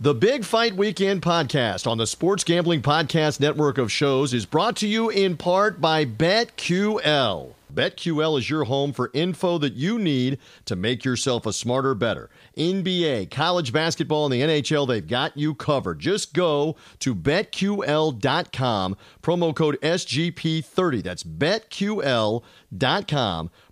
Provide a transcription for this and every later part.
The Big Fight Weekend podcast on the Sports Gambling Podcast Network of shows is brought to you in part by BetQL. BetQL is your home for info that you need to make yourself a smarter, bettor. NBA, college basketball, and the NHL, they've got you covered. Just go to betql.com, promo code SGP30. That's betql.com,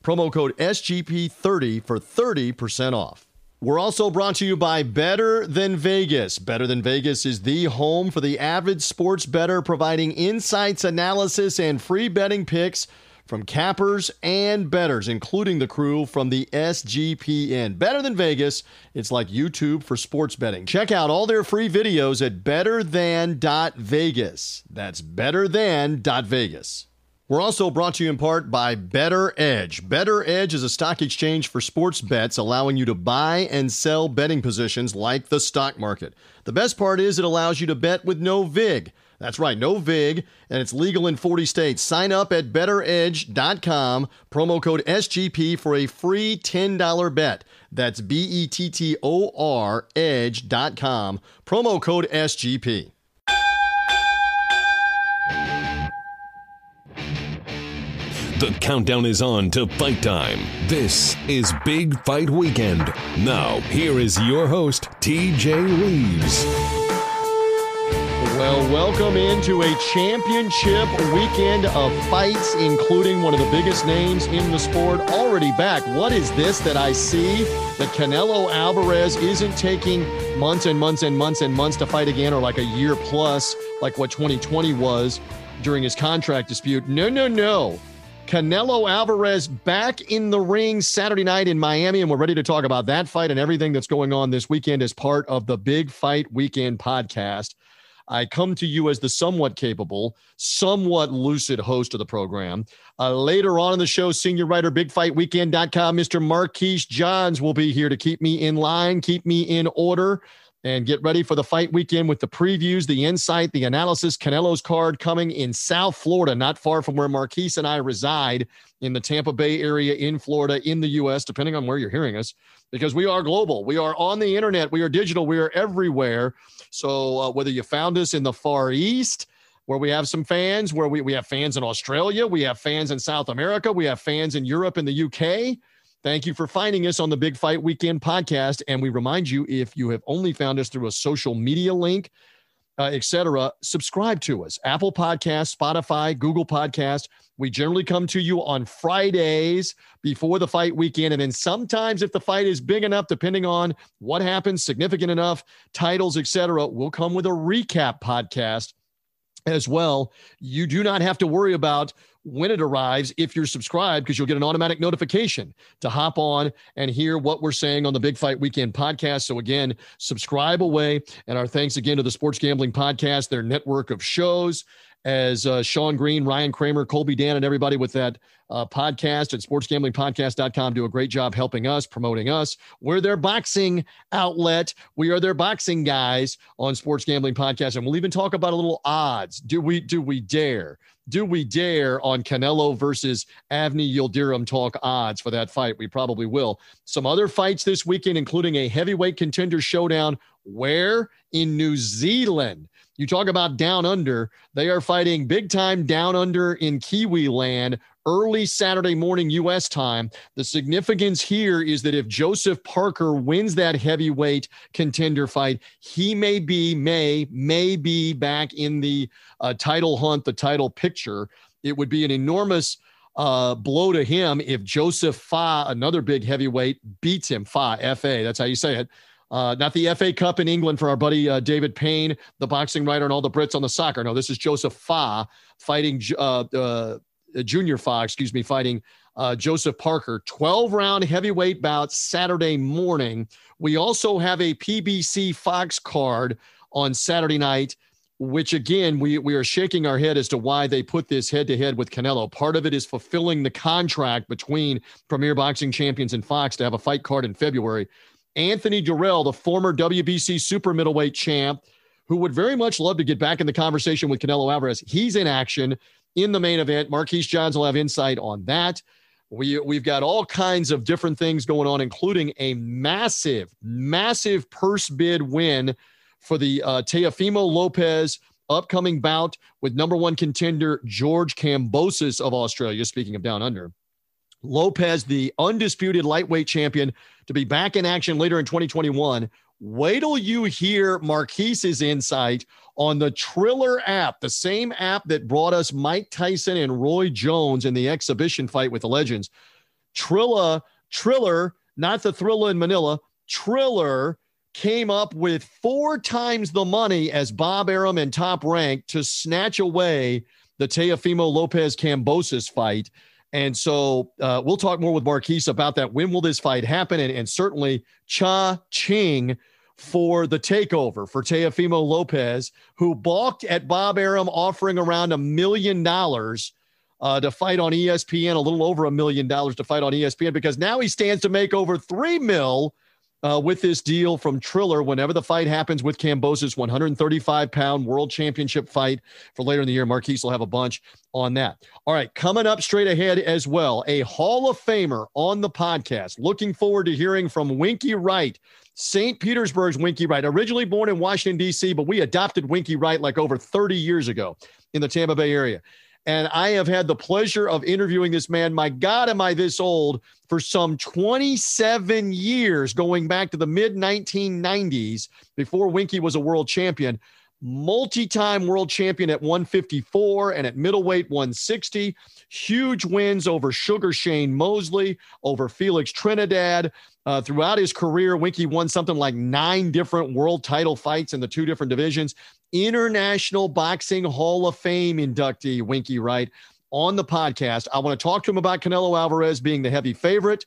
promo code SGP30 for 30% off. We're also brought to you by Better Than Vegas. Better Than Vegas is the home for the avid sports bettor, providing insights, analysis, and free betting picks from cappers and bettors, including the crew from the SGPN. Better Than Vegas, it's like YouTube for sports betting. Check out all their free videos at betterthan.vegas. That's betterthan.vegas. We're also brought to you in part by Better Edge. Better Edge is a stock exchange for sports bets, allowing you to buy and sell betting positions like the stock market. The best part is it allows you to bet with no VIG. That's right, no VIG, and it's legal in 40 states. Sign up at betteredge.com, promo code SGP for a free $10 bet. That's B E T T O R edge.com, promo code SGP. The countdown is on to fight time. This is Big Fight Weekend. Now, here is your host, TJ Reeves. Well, welcome into a championship weekend of fights, including one of the biggest names in the sport already back. What is this that I see? That Canelo Alvarez isn't taking months and months and months and months to fight again, or like a year plus, like what 2020 was during his contract dispute. No, no, no. Canelo Alvarez back in the ring Saturday night in Miami, and we're ready to talk about that fight and everything that's going on this weekend as part of the Big Fight Weekend podcast. I come to you as the somewhat capable, somewhat lucid host of the program. Uh, later on in the show, senior writer, bigfightweekend.com, Mr. Marquise Johns will be here to keep me in line, keep me in order and get ready for the fight weekend with the previews, the insight, the analysis. Canelo's card coming in South Florida, not far from where Marquise and I reside in the Tampa Bay area in Florida, in the U.S., depending on where you're hearing us, because we are global. We are on the internet. We are digital. We are everywhere. So uh, whether you found us in the Far East, where we have some fans, where we, we have fans in Australia, we have fans in South America, we have fans in Europe and the UK Thank you for finding us on the Big Fight Weekend podcast. And we remind you if you have only found us through a social media link, uh, etc., subscribe to us. Apple Podcast, Spotify, Google Podcast. We generally come to you on Fridays before the fight weekend. And then sometimes, if the fight is big enough, depending on what happens, significant enough, titles, etc., we'll come with a recap podcast as well. You do not have to worry about when it arrives if you're subscribed because you'll get an automatic notification to hop on and hear what we're saying on the Big Fight Weekend podcast. So, again, subscribe away. And our thanks again to the Sports Gambling Podcast, their network of shows as uh, Sean Green, Ryan Kramer, Colby Dan, and everybody with that uh, podcast at sportsgamblingpodcast.com do a great job helping us, promoting us. We're their boxing outlet. We are their boxing guys on Sports Gambling Podcast. And we'll even talk about a little odds. Do we do we dare? Do we dare on Canelo versus Avni Yildirim talk odds for that fight? We probably will. Some other fights this weekend, including a heavyweight contender showdown. Where? In New Zealand. You talk about down under. They are fighting big time down under in Kiwi land early Saturday morning U.S. time. The significance here is that if Joseph Parker wins that heavyweight contender fight, he may be, may, may be back in the uh, title hunt, the title picture. It would be an enormous uh, blow to him if Joseph Fa, another big heavyweight, beats him. Fa, F A, that's how you say it. Uh, not the FA Cup in England for our buddy uh, David Payne, the boxing writer, and all the Brits on the soccer. No, this is Joseph Fa fighting uh, uh, Junior Fa, excuse me, fighting uh, Joseph Parker. 12 round heavyweight bout Saturday morning. We also have a PBC Fox card on Saturday night, which again, we, we are shaking our head as to why they put this head to head with Canelo. Part of it is fulfilling the contract between Premier Boxing Champions and Fox to have a fight card in February. Anthony Dirrell, the former WBC super middleweight champ, who would very much love to get back in the conversation with Canelo Alvarez. He's in action in the main event. Marquise Johns will have insight on that. We, we've got all kinds of different things going on, including a massive, massive purse bid win for the uh, Teofimo Lopez upcoming bout with number one contender George Kambosos of Australia. Speaking of down under, Lopez, the undisputed lightweight champion, to be back in action later in 2021. Wait till you hear Marquise's insight on the Triller app, the same app that brought us Mike Tyson and Roy Jones in the exhibition fight with the Legends. Trilla, Triller, not the Thrilla in Manila, Triller came up with four times the money as Bob Arum and Top Rank to snatch away the Teofimo Lopez Kambosos fight. And so uh, we'll talk more with Marquise about that. When will this fight happen? And, and certainly Cha Ching for the takeover for Teofimo Lopez, who balked at Bob Arum offering around a million dollars uh, to fight on ESPN, a little over a million dollars to fight on ESPN, because now he stands to make over three mil uh, with this deal from Triller whenever the fight happens with Kambosos' 135 pound world championship fight for later in the year. Marquise will have a bunch on that. All right, coming up straight ahead as well, a Hall of Famer on the podcast. Looking forward to hearing from Winky Wright. St. Petersburg's Winky Wright, originally born in Washington, D.C., but we adopted Winky Wright like over 30 years ago in the Tampa Bay area. And I have had the pleasure of interviewing this man. My God, am I this old? For some 27 years, going back to the mid 1990s, before Winky was a world champion, multi time world champion at 154 and at middleweight 160. Huge wins over Sugar Shane Mosley, over Felix Trinidad. Uh, throughout his career, Winky won something like nine different world title fights in the two different divisions. International Boxing Hall of Fame inductee, Winky Wright, on the podcast. I want to talk to him about Canelo Alvarez being the heavy favorite,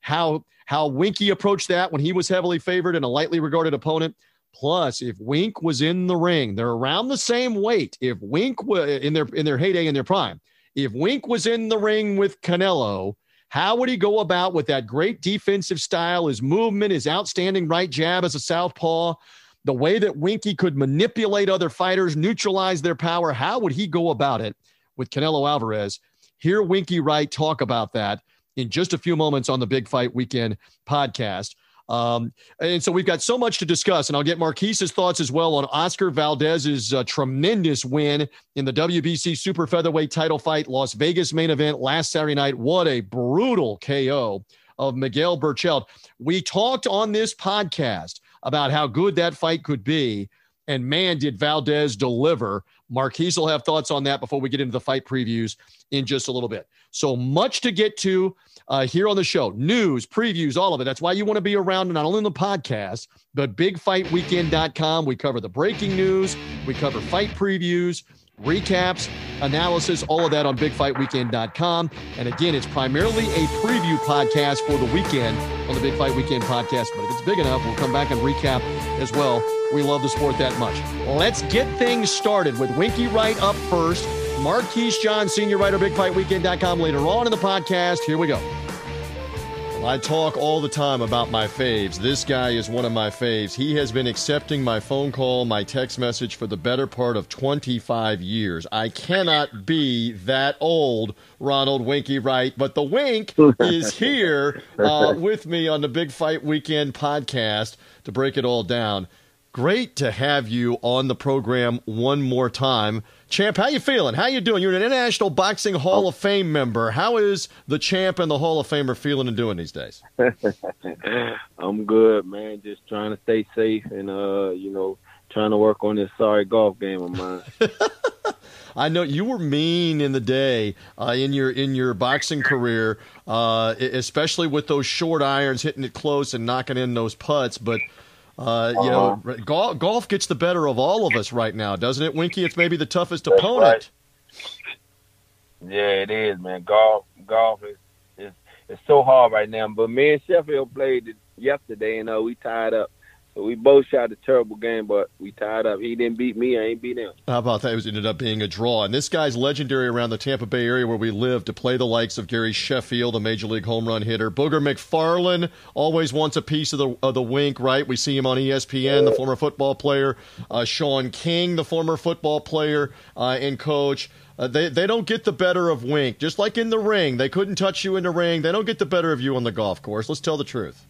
how how Winky approached that when he was heavily favored and a lightly regarded opponent. Plus, if Wink was in the ring, they're around the same weight. If Wink was in their in their heyday in their prime, if Wink was in the ring with Canelo, how would he go about with that great defensive style, his movement, his outstanding right jab as a southpaw, the way that Winky could manipulate other fighters, neutralize their power? How would he go about it with Canelo Alvarez? Hear Winky Wright talk about that in just a few moments on the Big Fight Weekend podcast. Um, and so we've got so much to discuss, and I'll get Marquise's thoughts as well on Oscar Valdez's uh, tremendous win in the WBC super featherweight title fight, Las Vegas main event last Saturday night. What a brutal KO of Miguel Berchelt. We talked on this podcast about how good that fight could be. And man, did Valdez deliver. Marquise will have thoughts on that before we get into the fight previews in just a little bit. So much to get to uh, here on the show news, previews, all of it. That's why you want to be around not only in the podcast, but bigfightweekend.com. We cover the breaking news, we cover fight previews, recaps, analysis, all of that on bigfightweekend.com. And again, it's primarily a preview podcast for the weekend on the Big Fight Weekend podcast. But if it's big enough, we'll come back and recap as well. We love the sport that much. Let's get things started with Winky Wright up first. Marquise John, senior writer, bigfightweekend.com later on in the podcast. Here we go. I talk all the time about my faves. This guy is one of my faves. He has been accepting my phone call, my text message for the better part of 25 years. I cannot be that old, Ronald Winky Wright, but the wink is here uh, with me on the Big Fight Weekend podcast to break it all down. Great to have you on the program one more time. Champ, how you feeling? How you doing? You're an International Boxing Hall of Fame member. How is the champ and the Hall of Famer feeling and doing these days? I'm good, man. Just trying to stay safe and uh, you know, trying to work on this sorry golf game of mine. I know you were mean in the day uh, in your in your boxing career, uh, especially with those short irons, hitting it close and knocking in those putts. But uh, you know, uh-huh. golf, golf gets the better of all of us right now, doesn't it, Winky? It's maybe the toughest That's opponent. Right. Yeah, it is, man. Golf, golf is, is is so hard right now. But me and Sheffield played yesterday, and uh, we tied up. We both shot a terrible game, but we tied up. He didn't beat me. I ain't beat him. How about that? It was ended up being a draw. And this guy's legendary around the Tampa Bay area where we live to play the likes of Gary Sheffield, a major league home run hitter. Booger McFarland always wants a piece of the of the wink, right? We see him on ESPN, the former football player. Uh, Shaun King, the former football player uh, and coach. Uh, they they don't get the better of Wink, just like in the ring. They couldn't touch you in the ring. They don't get the better of you on the golf course. Let's tell the truth.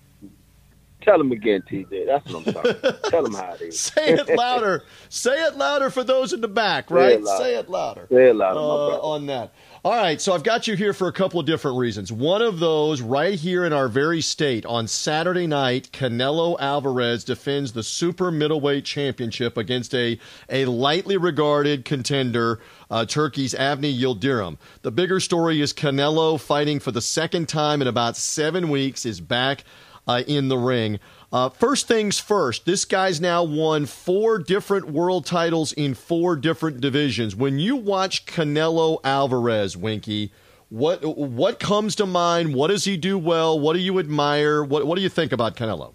Tell him again, TJ. That's what I'm talking. Tell him how it is. Say it louder. Say it louder for those in the back, right? Say it louder. Say it louder, uh, on that. All right, so I've got you here for a couple of different reasons. One of those, right here in our very state, on Saturday night, Canelo Alvarez defends the super middleweight championship against a, a lightly regarded contender, uh, Turkey's Avni Yildirim. The bigger story is Canelo fighting for the second time in about seven weeks, is back uh, in the ring. Uh, first things first, this guy's now won four different world titles in four different divisions. When you watch Canelo Alvarez, Winky, what what comes to mind? What does he do well? What do you admire? What what do you think about Canelo?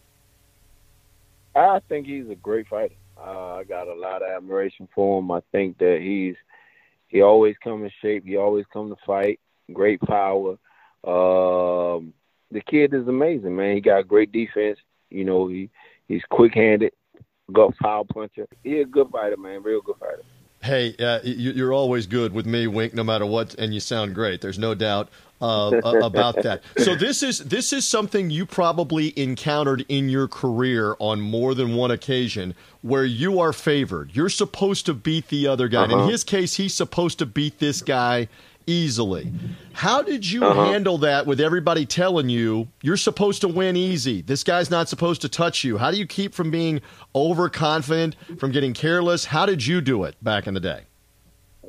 I think he's a great fighter. Uh, I got a lot of admiration for him. I think that he's he always come in shape. He always come to fight. Great power. Um, the kid is amazing, man. He got great defense. You know, he he's quick handed, gut power puncher. He's a good fighter, man. Real good fighter. Hey, uh, you're always good with me, Wink. No matter what, and you sound great. There's no doubt uh, about that. So this is this is something you probably encountered in your career on more than one occasion, where you are favored. You're supposed to beat the other guy. Uh-huh. In his case, he's supposed to beat this guy easily. How did you uh-huh. handle that with everybody telling you you're supposed to win easy? This guy's not supposed to touch you. How do you keep from being overconfident, from getting careless? How did you do it back in the day?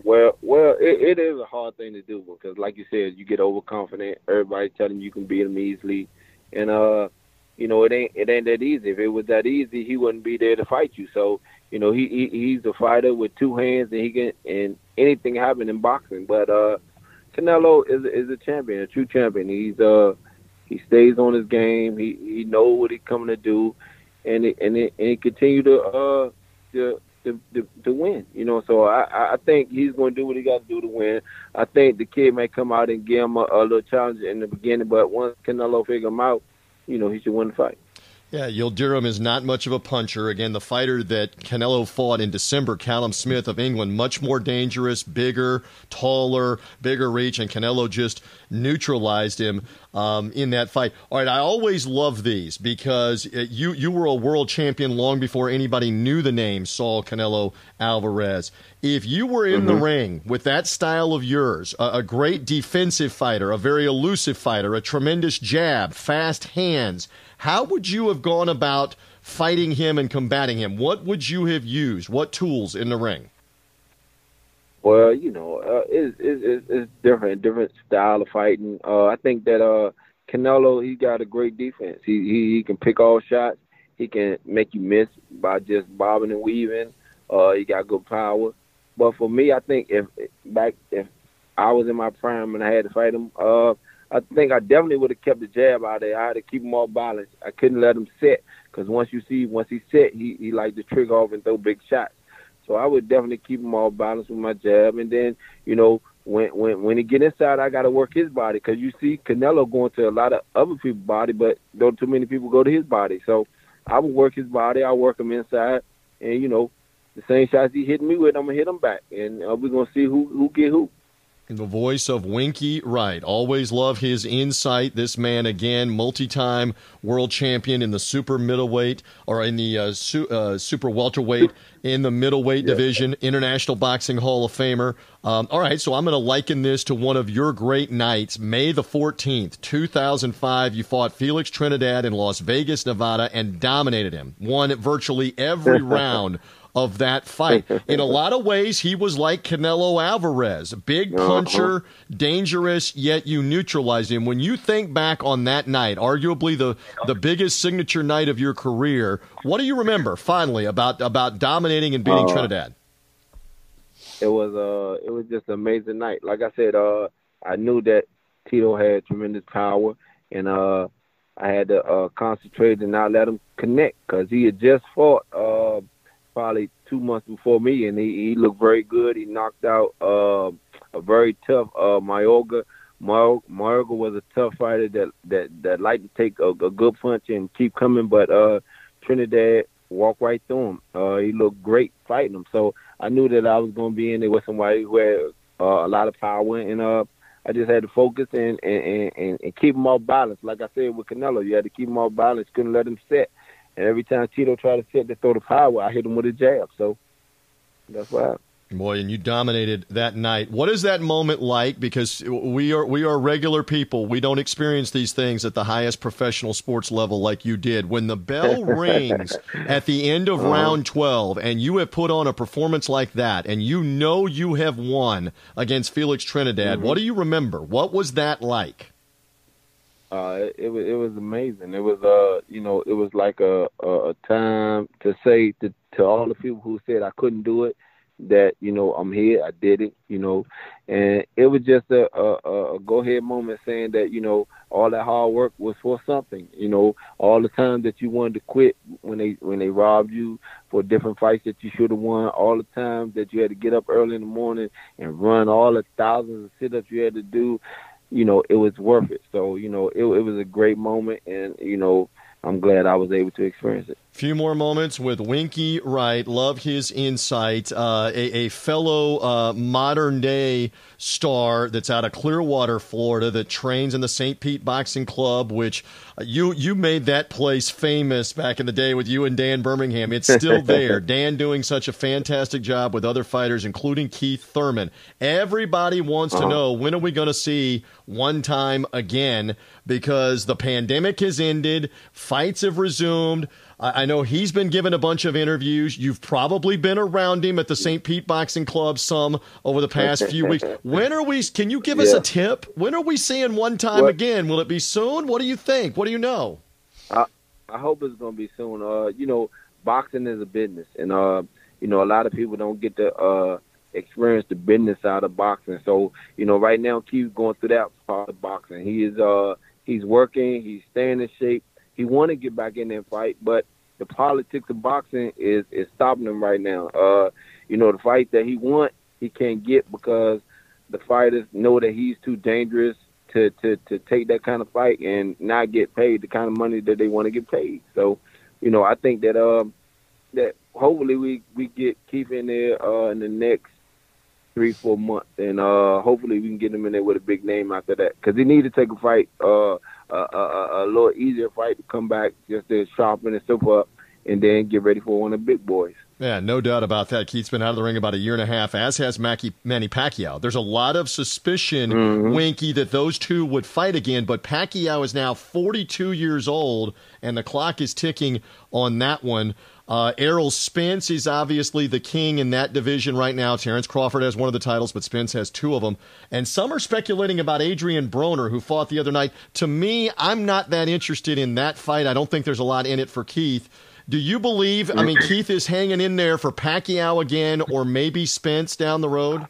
Well, well, it, it is a hard thing to do because, like you said, you get overconfident. Everybody telling you you can beat him easily, and uh, you know it ain't it ain't that easy. If it was that easy, he wouldn't be there to fight you. So, you know, he, he he's a fighter with two hands, and he can and anything happen in boxing. But uh, Canelo is is a champion, a true champion. He's uh he stays on his game. He he knows what he's coming to do, and it, and it, and he continue to uh to, to to to win. You know, so I I think he's going to do what he got to do to win. I think the kid may come out and give him a, a little challenge in the beginning, but once Canelo figure him out, you know, he should win the fight. Yeah, Yildirim is not much of a puncher. Again, the fighter that Canelo fought in December, Callum Smith of England, much more dangerous, bigger, taller, bigger reach, and Canelo just neutralized him um, in that fight. All right, I always love these because uh, you you were a world champion long before anybody knew the name Saul Canelo Alvarez. If you were in mm-hmm. the ring with that style of yours, a, a great defensive fighter, a very elusive fighter, a tremendous jab, fast hands, how would you have gone about fighting him and combating him? What would you have used? What tools in the ring? Well, you know, uh, it's, it's it's different, different style of fighting. Uh, I think that uh, Canelo, he got a great defense. He, he he can pick all shots. He can make you miss by just bobbing and weaving. Uh, he got good power. But for me, I think if back if I was in my prime and I had to fight him, uh, I think I definitely would have kept the jab out there. I had to keep him all balanced. I couldn't let him sit because once you see once he sit, he he like to trigger off and throw big shots. So I would definitely keep him all balanced with my jab, and then you know when when when he get inside, I got to work his body because you see Canelo going to a lot of other people's body, but don't too many people go to his body. So I would work his body. I work him inside, and you know the same shots he hit me with, I'm gonna hit him back, and uh, we're gonna see who who get who the voice of Winky Wright. Always love his insight. This man, again, multi-time world champion in the super middleweight or in the uh, su- uh, super welterweight in the middleweight yeah. division, International Boxing Hall of Famer. Um, all right, so I'm going to liken this to one of your great nights. May the 14th, 2005, you fought Felix Trinidad in Las Vegas, Nevada, and dominated him. Won virtually every round of that fight. In a lot of ways, he was like Canelo Alvarez, a big uh-huh. puncher, uh-huh. dangerous, yet you neutralized him. When you think back on that night, arguably the, the biggest signature night of your career, what do you remember finally about about dominating and beating uh, Trinidad? It was uh it was just an amazing night. Like I said, uh I knew that Tito had tremendous power and uh I had to uh, concentrate and not let him connect because he had just fought uh, probably two months before me, and he, he looked very good. He knocked out uh, a very tough uh, Mayorga. Mayorga was a tough fighter that that that liked to take a, a good punch and keep coming, but uh, Trinidad walked right through him. Uh, he looked great fighting him, so I knew that I was going to be in there with somebody who had uh, a lot of power, and uh, I just had to focus and and, and and keep him off balance. Like I said with Canelo, you had to keep him off balance. Couldn't let him set. And every time Tito tried to set to throw the power, I hit him with a jab. So that's happened. Boy, and you dominated that night. What is that moment like? Because we are we are regular people. We don't experience these things at the highest professional sports level like you did. When the bell rings at the end of uh-huh. round twelve, and you have put on a performance like that, and you know you have won against Felix Trinidad. Mm-hmm. What do you remember? What was that like? Uh, it, was it was amazing. It was uh you know it was like a a, a time to say to to all the people who said I couldn't do it that you know I'm here, I did it, you know, and it was just a, a, a go ahead moment saying that you know all that hard work was for something, you know, all the time that you wanted to quit when they when they robbed you for different fights that you should have won, all the time that you had to get up early in the morning and run all the thousands of sit ups you had to do, you know, it was worth it. So you know, it, it was a great moment, and you know, I'm glad I was able to experience it. Few more moments with Winky Wright. Love his insight. Uh, a, a, fellow uh, modern day star that's out of Clearwater, Florida, that trains in the St. Pete Boxing Club, which uh, you you made that place famous back in the day with you and Dan Birmingham. It's still there. Dan doing such a fantastic job with other fighters, including Keith Thurman. Everybody wants uh-huh. to know when are we going to see one time again because the pandemic has ended, fights have resumed. I know he's been given a bunch of interviews. You've probably been around him at the St. Pete Boxing Club some over the past few weeks. When are we? Can you give us a tip? When are we seeing one time what? again? Will it be soon? What do you think? What do you know? I, I hope it's going to be soon. Uh, you know, boxing is a business, and uh, you know, a lot of people don't get to uh, experience the business side of boxing. So, you know, right now, Keith's going through that part of boxing. He is uh, he's working. He's staying in shape he want to get back in and fight, but the politics of boxing is is stopping him right now. Uh, you know, the fight that he want, he can't get because the fighters know that he's too dangerous to to to take that kind of fight and not get paid the kind of money that they want to get paid. So, you know, I think that um that hopefully we we get Keith in there uh in the next three four months, and uh hopefully we can get him in there with a big name after that because he need to take a fight uh a, a, a little easier fight to come back just to sharpen stuff up and then get ready for one of the big boys. Yeah, no doubt about that. Keith's been out of the ring about a year and a half, as has Mackie, Manny Pacquiao. There's a lot of suspicion, mm-hmm. Winky, that those two would fight again, but Pacquiao is now 42 years old, and the clock is ticking on that one. Uh, Errol Spence is obviously the king in that division right now. Terrence Crawford has one of the titles, but Spence has two of them. And some are speculating about Adrian Broner, who fought the other night. To me, I'm not that interested in that fight. I don't think there's a lot in it for Keith. Do you believe? I mean, Keith is hanging in there for Pacquiao again, or maybe Spence down the road.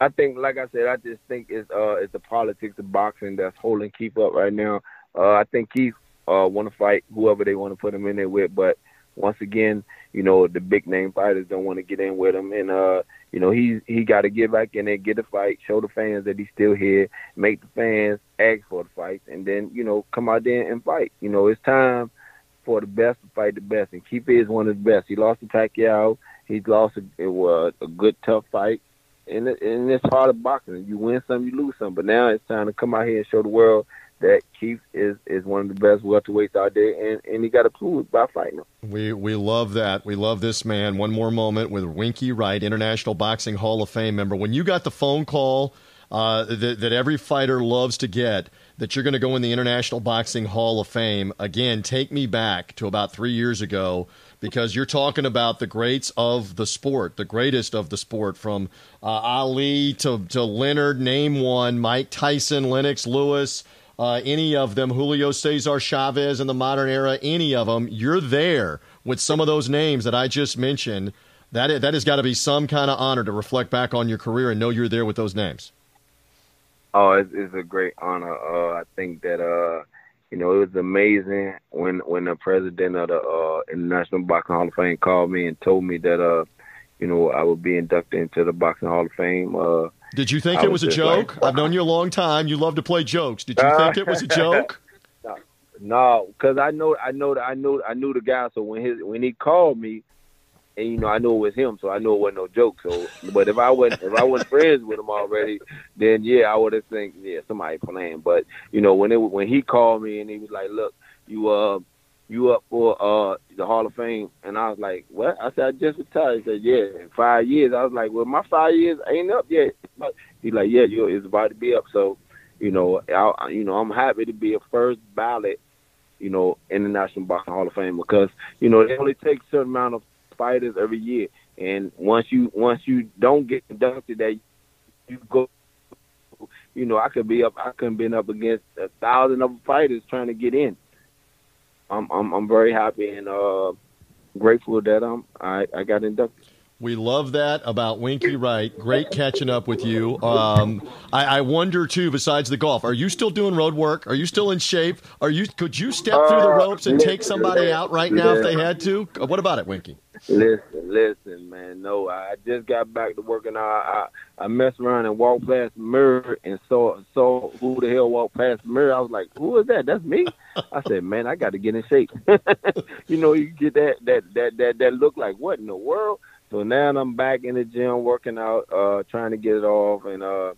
I think, like I said, I just think it's uh, it's the politics of boxing that's holding Keith up right now. Uh, I think Keith uh, want to fight whoever they want to put him in there with, but once again, you know, the big name fighters don't want to get in with him, and uh, you know, he he got to get back in there, get a fight, show the fans that he's still here, make the fans ask for the fight, and then you know, come out there and fight. You know, it's time for the best to fight the best, and Keith is one of the best. He lost to Pacquiao. He's lost a, it was a good tough fight, and and it's part of boxing. You win some, you lose some. But now it's time to come out here and show the world that Keith is is one of the best welterweights out there, and, and he got to prove it by fighting him. We we love that. We love this man. One more moment with Winky Wright, International Boxing Hall of Fame member. When you got the phone call uh, that, that every fighter loves to get, that you're going to go in the International Boxing Hall of Fame again, take me back to about three years ago. Because you're talking about the greats of the sport, the greatest of the sport, from uh, Ali to, to Leonard, name one, Mike Tyson, Lennox Lewis, uh, any of them, Julio Cesar Chavez in the modern era, any of them, you're there with some of those names that I just mentioned. That that has got to be some kind of honor to reflect back on your career and know you're there with those names. Oh, it's, it's a great honor. Uh, I think that uh, you know it was amazing when when the president of the uh, International Boxing Hall of Fame called me and told me that uh, you know I would be inducted into the Boxing Hall of Fame. Uh, did you think I it was, was a joke? Like, I've known you a long time. You love to play jokes. Did you think it was a joke? No, because I know, I know, that I knew, I knew the guy. So when his when he called me, and you know I knew it was him, so I knew it wasn't no joke. So, but if I wasn't if I wasn't friends with him already, then yeah, I would have think yeah somebody playing. But you know when it when he called me and he was like, look, you uh you up for uh the Hall of Fame? And I was like, what? I said I just retired. He said, yeah, in five years. I was like, well, my five years ain't up yet. But he's like, yeah, you it's about to be up. So, you know, I you know I'm happy to be a first ballot you know, International Boxing Hall of Fame because, you know, they only take a certain amount of fighters every year. And once you once you don't get inducted that you go you know, I could be up I could have been up against a thousand other fighters trying to get in. I'm I'm I'm very happy and uh grateful that I'm I, I got inducted. We love that about Winky Wright. Great catching up with you. Um, I, I, wonder too. Besides the golf, are you still doing road work? Are you still in shape? Are you? Could you step through the uh, ropes and take somebody out right now if they had to? What about it, Winky? Listen, listen, man. No, I just got back to working. I I, I messed around and walked past the mirror and saw saw who the hell walked past the mirror. I was like, "Who is that? That's me." I said, "Man, I got to get in shape." you know, you get that that that that that look like what in the world? So now I'm back in the gym working out, uh, trying to get it off, and uh,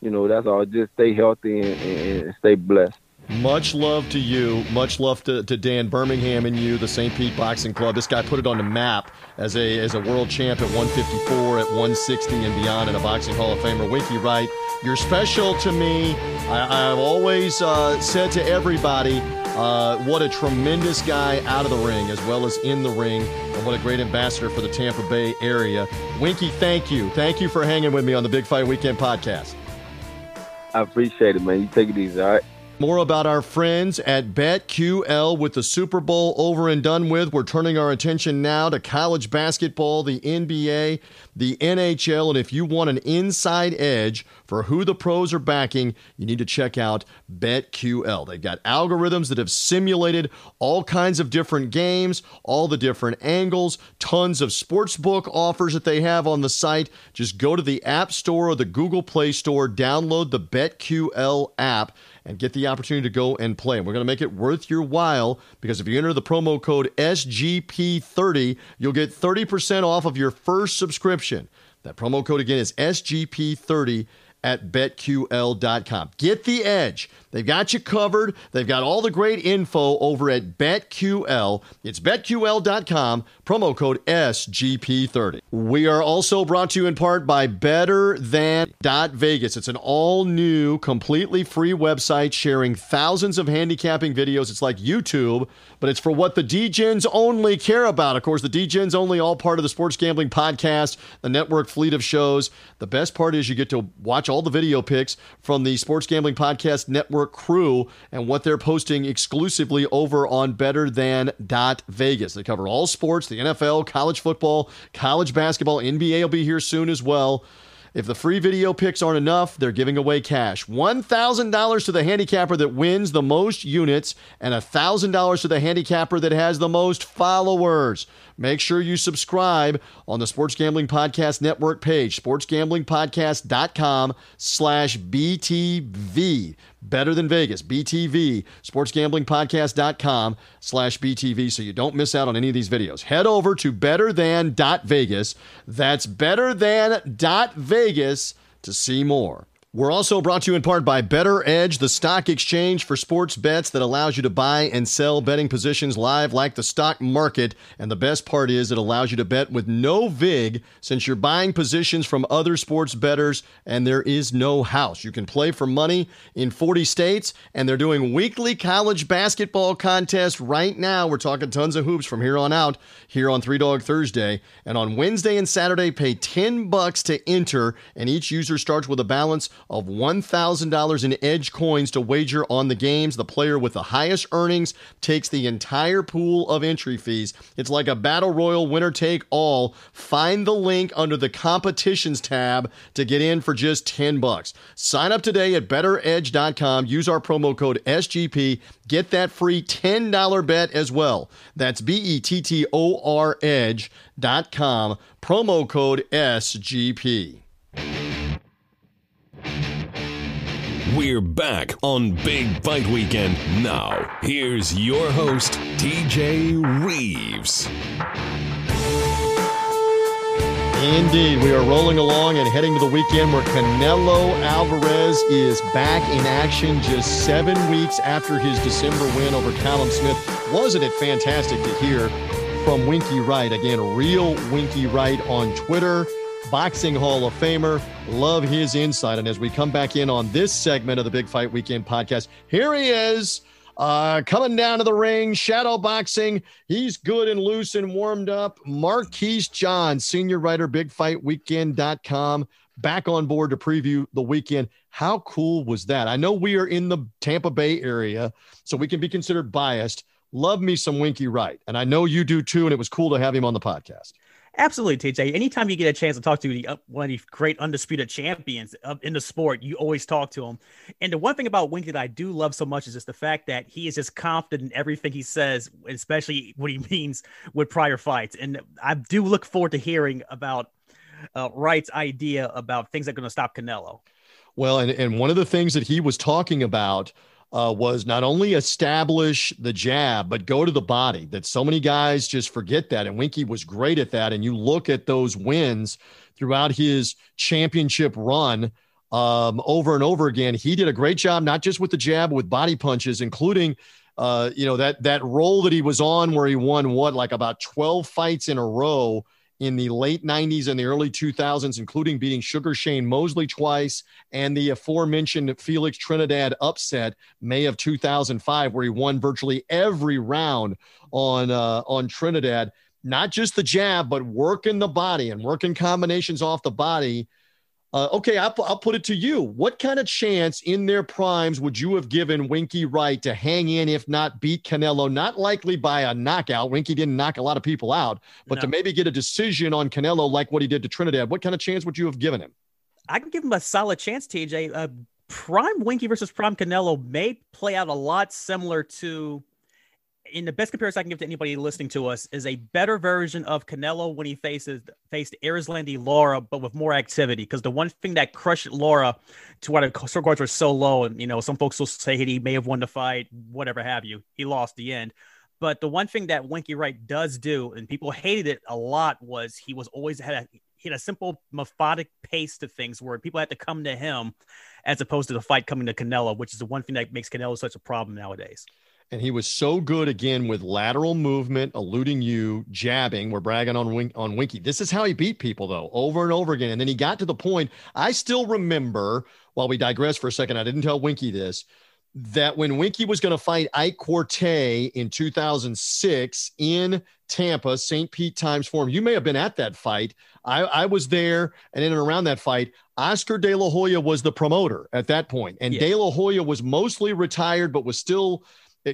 you know that's all. Just stay healthy and, and, and stay blessed. Much love to you. Much love to, to Dan Birmingham and you, the St. Pete Boxing Club. This guy put it on the map as a as a world champ at 154, at 160 and beyond, and a boxing Hall of Famer. Winky Wright, you're special to me. I, have always uh, said to everybody uh, what a tremendous guy out of the ring as well as in the ring, and what a great ambassador for the Tampa Bay area. Winky, thank you. Thank you for hanging with me on the Big Fight Weekend podcast. I appreciate it, man. You take it easy, all right? More about our friends at BetQL with the Super Bowl over and done with. We're turning our attention now to college basketball, the NBA, the NHL. And if you want an inside edge for who the pros are backing, you need to check out BetQL. They've got algorithms that have simulated all kinds of different games, all the different angles, tons of sportsbook offers that they have on the site. Just go to the App Store or the Google Play Store, download the BetQL app and get the opportunity to go and play. And We're going to make it worth your while because if you enter the promo code SGP30, you'll get 30% off of your first subscription. That promo code again is SGP30 at betql.com. Get the edge. They've got you covered. They've got all the great info over at BetQL. It's betql.com, promo code SGP30. We are also brought to you in part by Better Than Vegas. It's an all new, completely free website sharing thousands of handicapping videos. It's like YouTube, but it's for what the DGens only care about. Of course, the DGens only all part of the Sports Gambling Podcast, the network fleet of shows. The best part is you get to watch all the video picks from the Sports Gambling Podcast Network Network crew and what they're posting exclusively over on Better Than Vegas. They cover all sports, the NFL, college football, college basketball, NBA will be here soon as well. If the free video picks aren't enough, they're giving away cash. $1,000 to the handicapper that wins the most units and $1,000 to the handicapper that has the most followers. Make sure you subscribe on the Sports Gambling Podcast Network page, sportsgamblingpodcast.com slash BTV. Better than Vegas, BTV, sportsgamblingpodcast.com slash BTV so you don't miss out on any of these videos. Head over to betterthan.vegas. That's betterthan.vegas to see more. We're also brought to you in part by Better Edge, the stock exchange for sports bets that allows you to buy and sell betting positions live like the stock market. And the best part is it allows you to bet with no VIG since you're buying positions from other sports bettors and there is no house. You can play for money in 40 states and they're doing weekly college basketball contests right now. We're talking tons of hoops from here on out here on Three Dog Thursday. And on Wednesday and Saturday, pay 10 bucks to enter and each user starts with a balance of $1,000 in Edge coins to wager on the games. The player with the highest earnings takes the entire pool of entry fees. It's like a battle royal winner take all. Find the link under the competitions tab to get in for just 10 bucks. Sign up today at betteredge.com. Use our promo code SGP. Get that free $10 bet as well. That's B E T T O R edge.com. Promo code SGP. We're back on Big Fight Weekend. Now, here's your host, TJ Reeves. Indeed, we are rolling along and heading to the weekend where Canelo Alvarez is back in action just seven weeks after his December win over Callum Smith. Wasn't it fantastic to hear from Winky Wright? Again, real Winky Wright on Twitter, Boxing Hall of Famer. Love his insight. And as we come back in on this segment of the Big Fight Weekend podcast, here he is uh, coming down to the ring, shadow boxing. He's good and loose and warmed up. Marquise John, senior writer, bigfightweekend.com, back on board to preview the weekend. How cool was that? I know we are in the Tampa Bay area, so we can be considered biased. Love me some Winky Wright. And I know you do too. And it was cool to have him on the podcast. Absolutely, TJ. Anytime you get a chance to talk to the, uh, one of the great undisputed champions uh, in the sport, you always talk to him. And the one thing about Winky that I do love so much is just the fact that he is just confident in everything he says, especially what he means with prior fights. And I do look forward to hearing about uh, Wright's idea about things that are going to stop Canelo. Well, and, and one of the things that he was talking about – uh, was not only establish the jab, but go to the body. That so many guys just forget that. And Winky was great at that. And you look at those wins throughout his championship run um, over and over again. He did a great job, not just with the jab, with body punches, including. Uh, you know that that role that he was on, where he won what like about twelve fights in a row, in the late 90s and the early 2000s, including beating Sugar Shane Mosley twice and the aforementioned Felix Trinidad upset May of 2005, where he won virtually every round on uh, on Trinidad. Not just the jab, but working the body and working combinations off the body uh, okay, I'll, I'll put it to you. What kind of chance in their primes would you have given Winky Wright to hang in, if not beat Canelo? Not likely by a knockout. Winky didn't knock a lot of people out, but no. to maybe get a decision on Canelo like what he did to Trinidad. What kind of chance would you have given him? I can give him a solid chance, TJ. Uh, prime Winky versus Prime Canelo may play out a lot similar to in the best comparison I can give to anybody listening to us is a better version of Canelo when he faces faced Erislandy Lara, but with more activity. Because the one thing that crushed Lara to why the scorecards were so low, and you know, some folks will say he may have won the fight, whatever have you. He lost the end. But the one thing that Winky Wright does do, and people hated it a lot, was he was always had a he had a simple methodic pace to things where people had to come to him as opposed to the fight coming to Canelo, which is the one thing that makes Canelo such a problem nowadays. And he was so good again with lateral movement, eluding you, jabbing. We're bragging on Wink, on Winky. This is how he beat people though, over and over again. And then he got to the point. I still remember. While we digress for a second, I didn't tell Winky this. That when Winky was going to fight Ike Quartey in 2006 in Tampa, St. Pete Times Forum, you may have been at that fight. I, I was there and in and around that fight. Oscar De La Hoya was the promoter at that point, and yeah. De La Hoya was mostly retired, but was still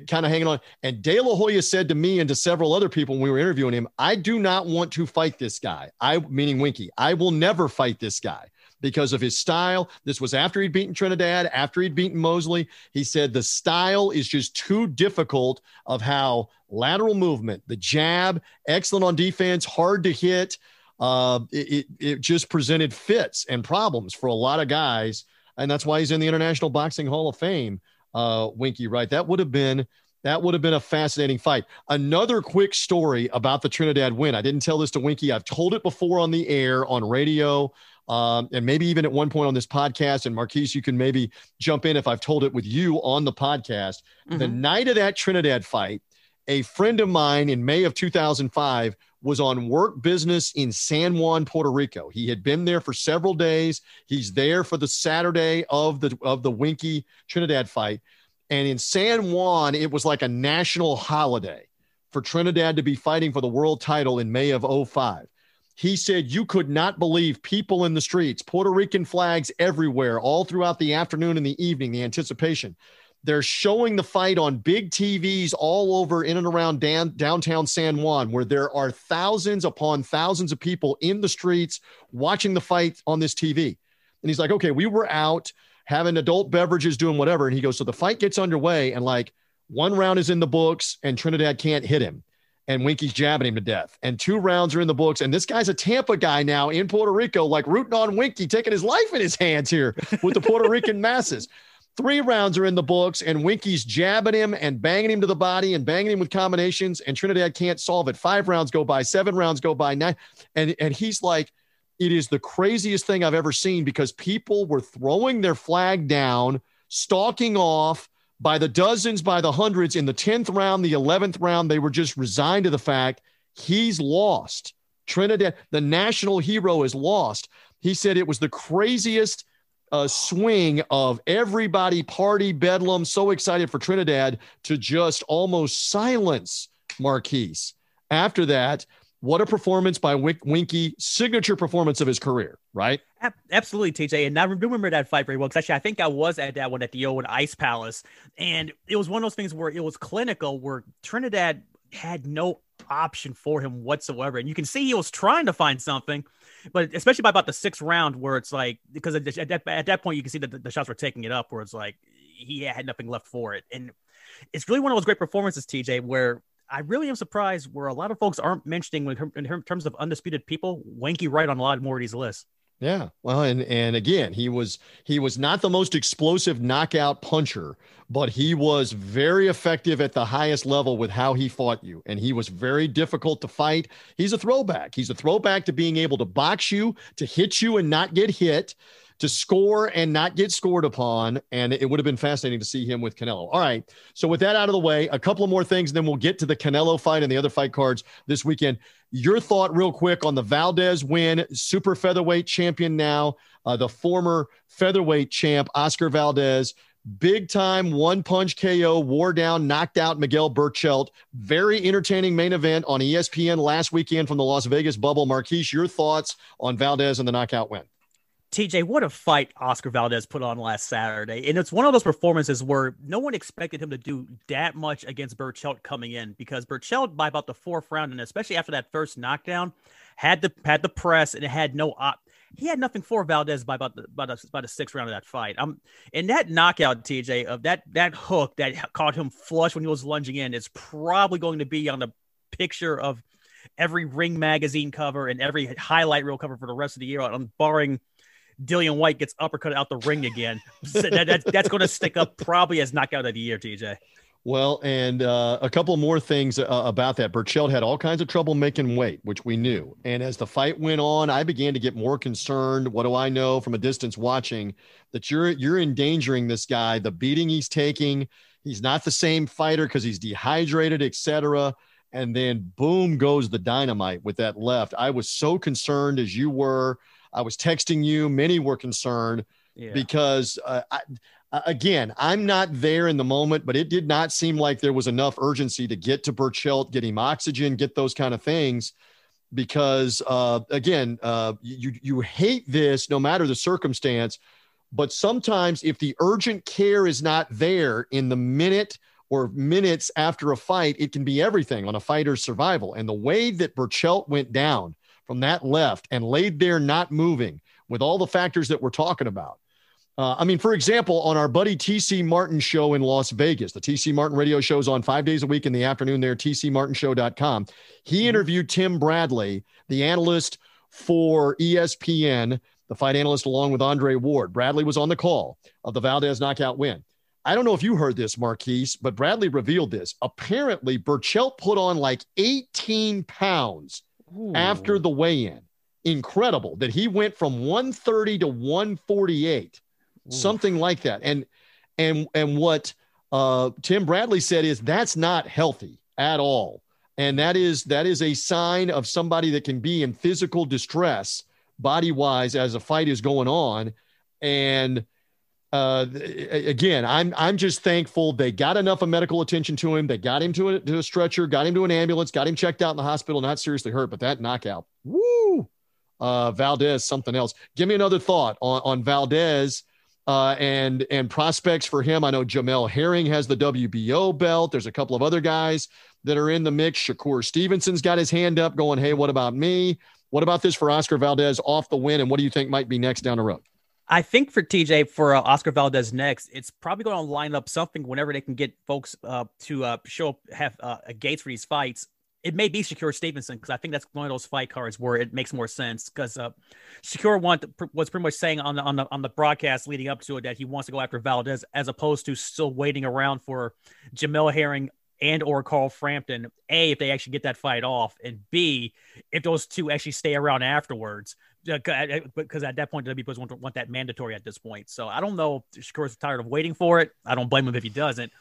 kind of hanging on. And De La Hoya said to me and to several other people when we were interviewing him, I do not want to fight this guy. I, meaning Winky, I will never fight this guy because of his style. This was after he'd beaten Trinidad, after he'd beaten Mosley. He said the style is just too difficult of how lateral movement, the jab, excellent on defense, hard to hit. Uh, it, it just presented fits and problems for a lot of guys. And that's why he's in the International Boxing Hall of Fame uh, Winky Wright. That would have been that would have been a fascinating fight. Another quick story about the Trinidad win. I didn't tell this to Winky. I've told it before on the air, on radio, um, and maybe even at one point on this podcast. And Marquise, you can maybe jump in if I've told it with you on the podcast. Mm-hmm. The night of that Trinidad fight, a friend of mine in May of 2005 was on work business in San Juan, Puerto Rico. He had been there for several days. He's there for the Saturday of the of the Winky Trinidad fight. And in San Juan, it was like a national holiday for Trinidad to be fighting for the world title in May of 05. He said you could not believe people in the streets, Puerto Rican flags everywhere, all throughout the afternoon and the evening, the anticipation. They're showing the fight on big TVs all over in and around dan- downtown San Juan, where there are thousands upon thousands of people in the streets watching the fight on this TV. And he's like, okay, we were out having adult beverages, doing whatever. And he goes, so the fight gets underway, and like one round is in the books, and Trinidad can't hit him. And Winky's jabbing him to death. And two rounds are in the books. And this guy's a Tampa guy now in Puerto Rico, like rooting on Winky, taking his life in his hands here with the Puerto Rican masses. Three rounds are in the books, and Winky's jabbing him and banging him to the body and banging him with combinations, and Trinidad can't solve it. Five rounds go by, seven rounds go by, nine, and and he's like, It is the craziest thing I've ever seen because people were throwing their flag down, stalking off by the dozens, by the hundreds. In the 10th round, the 11th round, they were just resigned to the fact he's lost. Trinidad, the national hero, is lost. He said it was the craziest uh, swing of everybody party bedlam, so excited for Trinidad to just almost silence Marquise. After that, what a performance by Wink- Winky, signature performance of his career, right? Absolutely, TJ. And I remember that fight very well because actually, I think I was at that one at the old Ice Palace. And it was one of those things where it was clinical, where Trinidad had no option for him whatsoever. And you can see he was trying to find something, but especially by about the sixth round, where it's like, because at that, at that point, you can see that the, the shots were taking it up, where it's like he had nothing left for it. And it's really one of those great performances, TJ, where I really am surprised where a lot of folks aren't mentioning in terms of undisputed people, Winky Wright on a lot more of these lists. Yeah. Well, and and again, he was he was not the most explosive knockout puncher, but he was very effective at the highest level with how he fought you. And he was very difficult to fight. He's a throwback. He's a throwback to being able to box you, to hit you and not get hit to score and not get scored upon. And it would have been fascinating to see him with Canelo. All right. So, with that out of the way, a couple of more things, and then we'll get to the Canelo fight and the other fight cards this weekend. Your thought, real quick, on the Valdez win, super featherweight champion now, uh, the former featherweight champ, Oscar Valdez. Big time one punch KO, wore down, knocked out Miguel Berchelt. Very entertaining main event on ESPN last weekend from the Las Vegas bubble. Marquise, your thoughts on Valdez and the knockout win? TJ, what a fight Oscar Valdez put on last Saturday. And it's one of those performances where no one expected him to do that much against Berchelt coming in because Berchelt, by about the fourth round, and especially after that first knockdown, had the had the press and it had no op. He had nothing for Valdez by about the, by the, by the sixth round of that fight. Um, and that knockout, TJ, of that that hook that caught him flush when he was lunging in is probably going to be on the picture of every Ring magazine cover and every highlight reel cover for the rest of the year, um, barring Dillian Whyte gets uppercut out the ring again. that, that, that's going to stick up probably as knockout of the year, TJ. Well, and uh, a couple more things uh, about that. Berchelt had all kinds of trouble making weight, which we knew. And as the fight went on, I began to get more concerned. What do I know from a distance watching that you're you're endangering this guy? The beating he's taking, he's not the same fighter because he's dehydrated, etc. And then boom goes the dynamite with that left. I was so concerned as you were. I was texting you. Many were concerned yeah. because, uh, I, again, I'm not there in the moment, but it did not seem like there was enough urgency to get to Berchelt, get him oxygen, get those kind of things. Because uh, again, uh, you you hate this no matter the circumstance, but sometimes if the urgent care is not there in the minute or minutes after a fight, it can be everything on a fighter's survival. And the way that Berchelt went down from that left and laid there not moving with all the factors that we're talking about. Uh, I mean, for example, on our buddy TC Martin show in Las Vegas, the TC Martin radio shows on five days a week in the afternoon there, tcmartinshow.com. He mm-hmm. interviewed Tim Bradley, the analyst for ESPN, the fight analyst, along with Andre Ward. Bradley was on the call of the Valdez knockout win. I don't know if you heard this, Marquise, but Bradley revealed this. Apparently, Berchelt put on like 18 pounds Ooh. after the weigh in. Incredible that he went from 130 to 148, Ooh. something like that. And and and what uh, Tim Bradley said is that's not healthy at all. And that is that is a sign of somebody that can be in physical distress body wise as a fight is going on. And uh, again, I'm I'm just thankful they got enough of medical attention to him. They got him to a, to a stretcher, got him to an ambulance, got him checked out in the hospital, not seriously hurt, but that knockout, woo, uh, Valdez, something else. Give me another thought on on Valdez uh, and and prospects for him. I know Jamel Herring has the WBO belt. There's a couple of other guys that are in the mix. Shakur Stevenson's got his hand up, going, "Hey, what about me? What about this for Oscar Valdez off the win? And what do you think might be next down the road?" I think for TJ for uh, Oscar Valdez next, it's probably going to line up something whenever they can get folks uh, to uh, show up, have uh, gates for these fights. It may be Shakur Stevenson because I think that's one of those fight cards where it makes more sense because uh, Shakur want, was pretty much saying on the on the on the broadcast leading up to it that he wants to go after Valdez as opposed to still waiting around for Jamel Herring and or Carl Frampton. A, if they actually get that fight off, and B, if those two actually stay around afterwards. Because at that point, the WBC want, want that mandatory at this point. So I don't know if Shakur's tired of waiting for it. I don't blame him if he doesn't.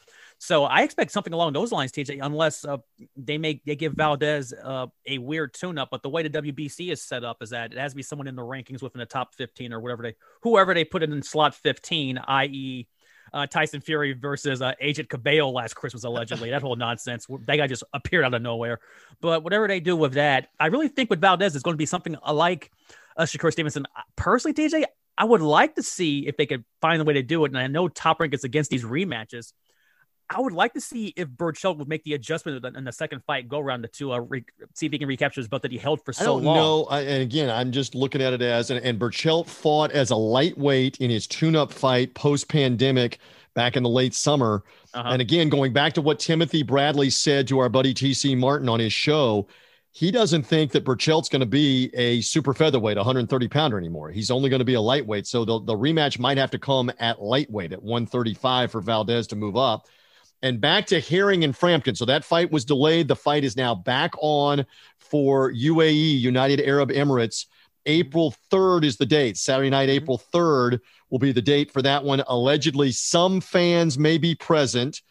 So I expect something along those lines, TJ, unless uh, they make they give Valdez uh, a weird tune-up. But the way the WBC is set up is that it has to be someone in the rankings within the top 15 or whatever they whoever they put it in slot 15, i.e. Uh, Tyson Fury versus uh, Agit Kabayel last Christmas, allegedly. that whole nonsense. That guy just appeared out of nowhere. But whatever they do with that, I really think with Valdez is going to be something like uh, Shakur Stevenson. Personally, TJ, I would like to see if they could find a way to do it. And I know Top Rank is against these rematches. I would like to see if Berchelt would make the adjustment in the second fight go around to uh, re- see if he can recapture his belt that he held for so I don't long. No, and again, I'm just looking at it as and, and Berchelt fought as a lightweight in his tune-up fight post-pandemic back in the late summer. Uh-huh. And again, going back to what Timothy Bradley said to our buddy TC Martin on his show, he doesn't think that Berchelt's going to be a super featherweight, 130 pounder anymore. He's only going to be a lightweight. So the, the rematch might have to come at lightweight at 135 for Valdez to move up. And back to Herring and Frampton. So that fight was delayed. The fight is now back on for UAE, United Arab Emirates. April 3rd is the date. Saturday night, mm-hmm. April 3rd will be the date for that one. Allegedly, some fans may be present.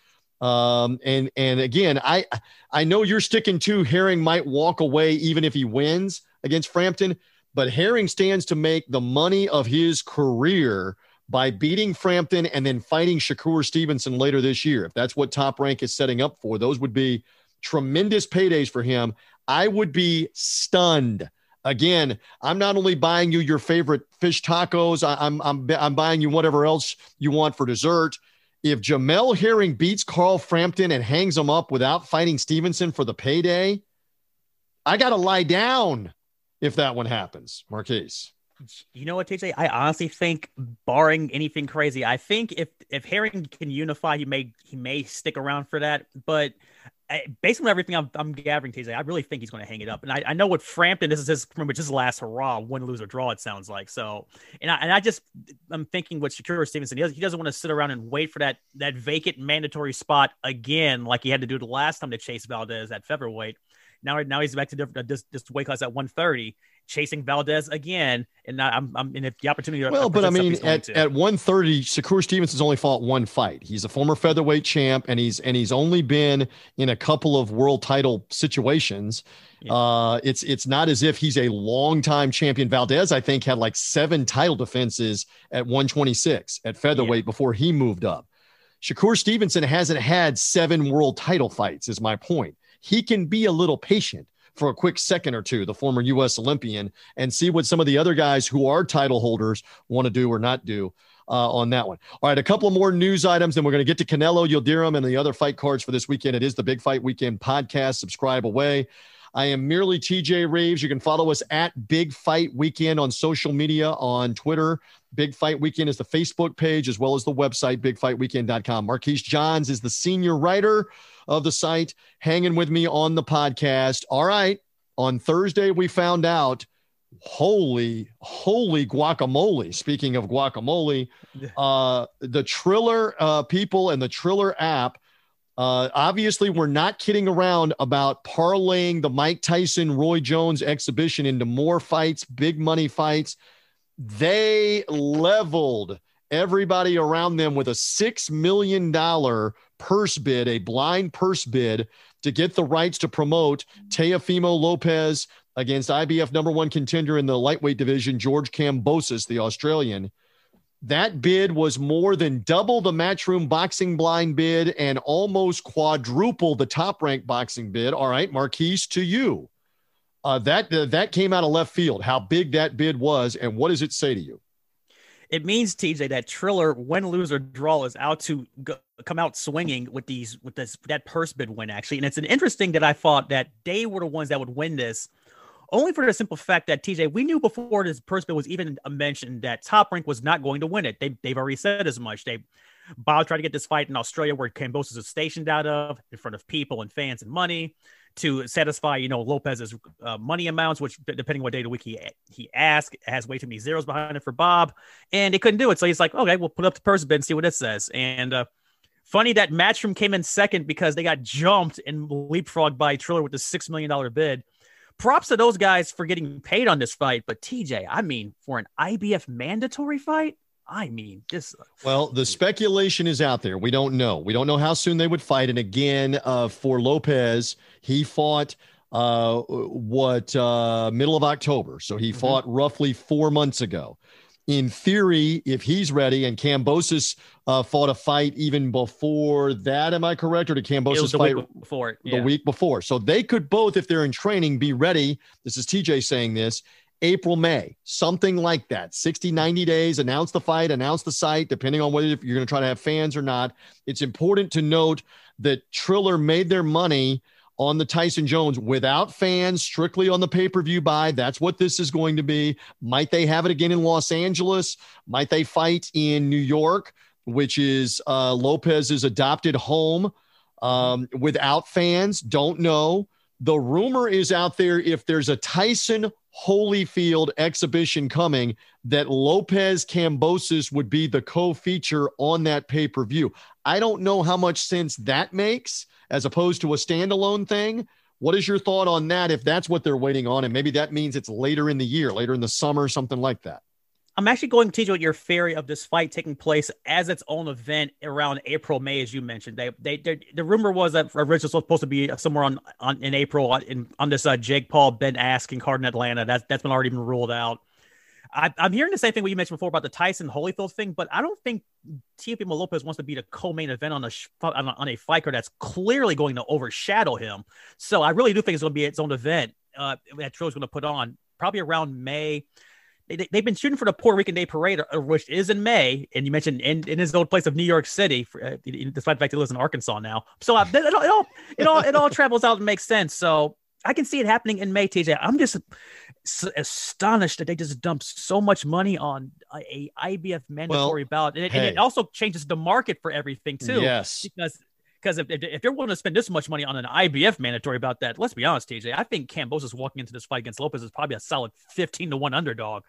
Um, and and again, I I know you're sticking to Herring might walk away even if he wins against Frampton, but Herring stands to make the money of his career by beating Frampton and then fighting Shakur Stevenson later this year. If that's what Top Rank is setting up for, those would be tremendous paydays for him. I would be stunned. Again, I'm not only buying you your favorite fish tacos, I'm I'm I'm buying you whatever else you want for dessert. If Jamel Herring beats Carl Frampton and hangs him up without fighting Stevenson for the payday, I got to lie down if that one happens, Marquise. You know what, TJ? I honestly think, barring anything crazy, I think if if Herring can unify, he may he may stick around for that. But I, based on everything I'm, I'm gathering, TJ, I really think he's going to hang it up. And I, I know what Frampton, this is his his last hurrah, win, lose or draw. It sounds like so. And I and I just I'm thinking what Shakur Stevenson he, does, he doesn't want to sit around and wait for that that vacant mandatory spot again, like he had to do the last time to chase Valdez at featherweight. Now, now he's back to different, uh, this, this weight class at 130 chasing Valdez again, and I'm, I'm and if the opportunity. Well, but I mean, at, at 130, Shakur Stevenson's only fought one fight. He's a former featherweight champ, and he's and he's only been in a couple of world title situations. Yeah. Uh, it's it's not as if he's a longtime champion. Valdez, I think, had like seven title defenses at 126 at featherweight yeah. before he moved up. Shakur Stevenson hasn't had seven world title fights. Is my point. He can be a little patient for a quick second or two, the former U.S. Olympian, and see what some of the other guys who are title holders want to do or not do. Uh, on that one. All right, a couple more news items, and we're going to get to Canelo, Yildirim, and the other fight cards for this weekend. It is the Big Fight Weekend podcast. Subscribe away. I am merely TJ Reeves. You can follow us at Big Fight Weekend on social media on Twitter. Big Fight Weekend is the Facebook page as well as the website, bigfightweekend.com. Marquise Johns is the senior writer of the site, hanging with me on the podcast. All right. On Thursday, we found out holy, holy guacamole. Speaking of guacamole, uh, the Triller uh, people and the Triller app. Uh, obviously, we're not kidding around about parlaying the Mike Tyson Roy Jones exhibition into more fights, big money fights. They leveled everybody around them with a $6 million purse bid, a blind purse bid to get the rights to promote Teofimo Lopez against IBF number one contender in the lightweight division, George Kambosos, the Australian. That bid was more than double the Matchroom boxing blind bid and almost quadruple the top ranked boxing bid. All right, Marquise, to you. Uh, that uh, that came out of left field. How big that bid was, and what does it say to you? It means TJ that Triller, win, lose or draw, is out to go, come out swinging with these with this that purse bid win actually, and it's an interesting that I thought that they were the ones that would win this, only for the simple fact that TJ we knew before this purse bid was even mentioned that Top Rank was not going to win it. They they've already said as much. They Bob tried to get this fight in Australia where Kambosos is stationed out of in front of people and fans and money to satisfy, you know, Lopez's uh, money amounts, which depending what day of the week he he asked, has way too many zeros behind it for Bob, and he couldn't do it. So he's like, okay, we'll put up the purse bid and see what it says. And uh, Funny that Matchroom came in second because they got jumped and leapfrogged by Triller with the six million dollar bid. Props to those guys for getting paid on this fight, but TJ, I mean, for an IBF mandatory fight, I mean, just well, the speculation is out there. We don't know. We don't know how soon they would fight. And again, uh, for Lopez, he fought uh, what uh, middle of October, so he mm-hmm. fought roughly four months ago in theory, if he's ready, and Kambosos uh, fought a fight even before that, am I correct? Or did Kambosos fight before yeah. the week before? So they could both, if they're in training, be ready. This is TJ saying this. April, May, something like that. 60, 90 days, announce the fight, announce the site, depending on whether you're going to try to have fans or not. It's important to note that Triller made their money on the Tyson Jones without fans, strictly on the pay per view buy. That's what this is going to be. Might they have it again in Los Angeles? Might they fight in New York, which is uh, Lopez's adopted home um, without fans? Don't know. The rumor is out there if there's a Tyson Holyfield exhibition coming, that Lopez Kambosos would be the co feature on that pay per view. I don't know how much sense that makes as opposed to a standalone thing. What is your thought on that if that's what they're waiting on? And maybe that means it's later in the year, later in the summer, something like that. I'm actually going to teach you what your theory of this fight taking place as its own event around April, May, as you mentioned. They, they, the rumor was that originally was supposed to be somewhere on, on in April on, in, on this uh, Jake Paul Ben Askren card in Atlanta. That's that's been already been ruled out. I, am hearing the same thing what you mentioned before about the Tyson Holyfield thing, but I don't think Teofimo Lopez wants to be the co-main event on a, on a, on a fight card that's clearly going to overshadow him. So I really do think it's going to be its own event uh, that Triller's going to put on probably around May. They, they've been shooting for the Puerto Rican Day Parade, uh, which is in May, and you mentioned in, in his old place of New York City, for, uh, despite the fact he lives in Arkansas now. So uh, it, all, it, all, it all it all travels out and makes sense. So I can see it happening in May, TJ. I'm just astonished that they just dumped so much money on a, a IBF mandatory well, bout, and it, hey. and it, also changes the market for everything too. Yes, because because if, if they're willing to spend this much money on an IBF mandatory about that, let's be honest, TJ, I think Kambosos walking into this fight against Lopez is probably a solid fifteen to one underdog,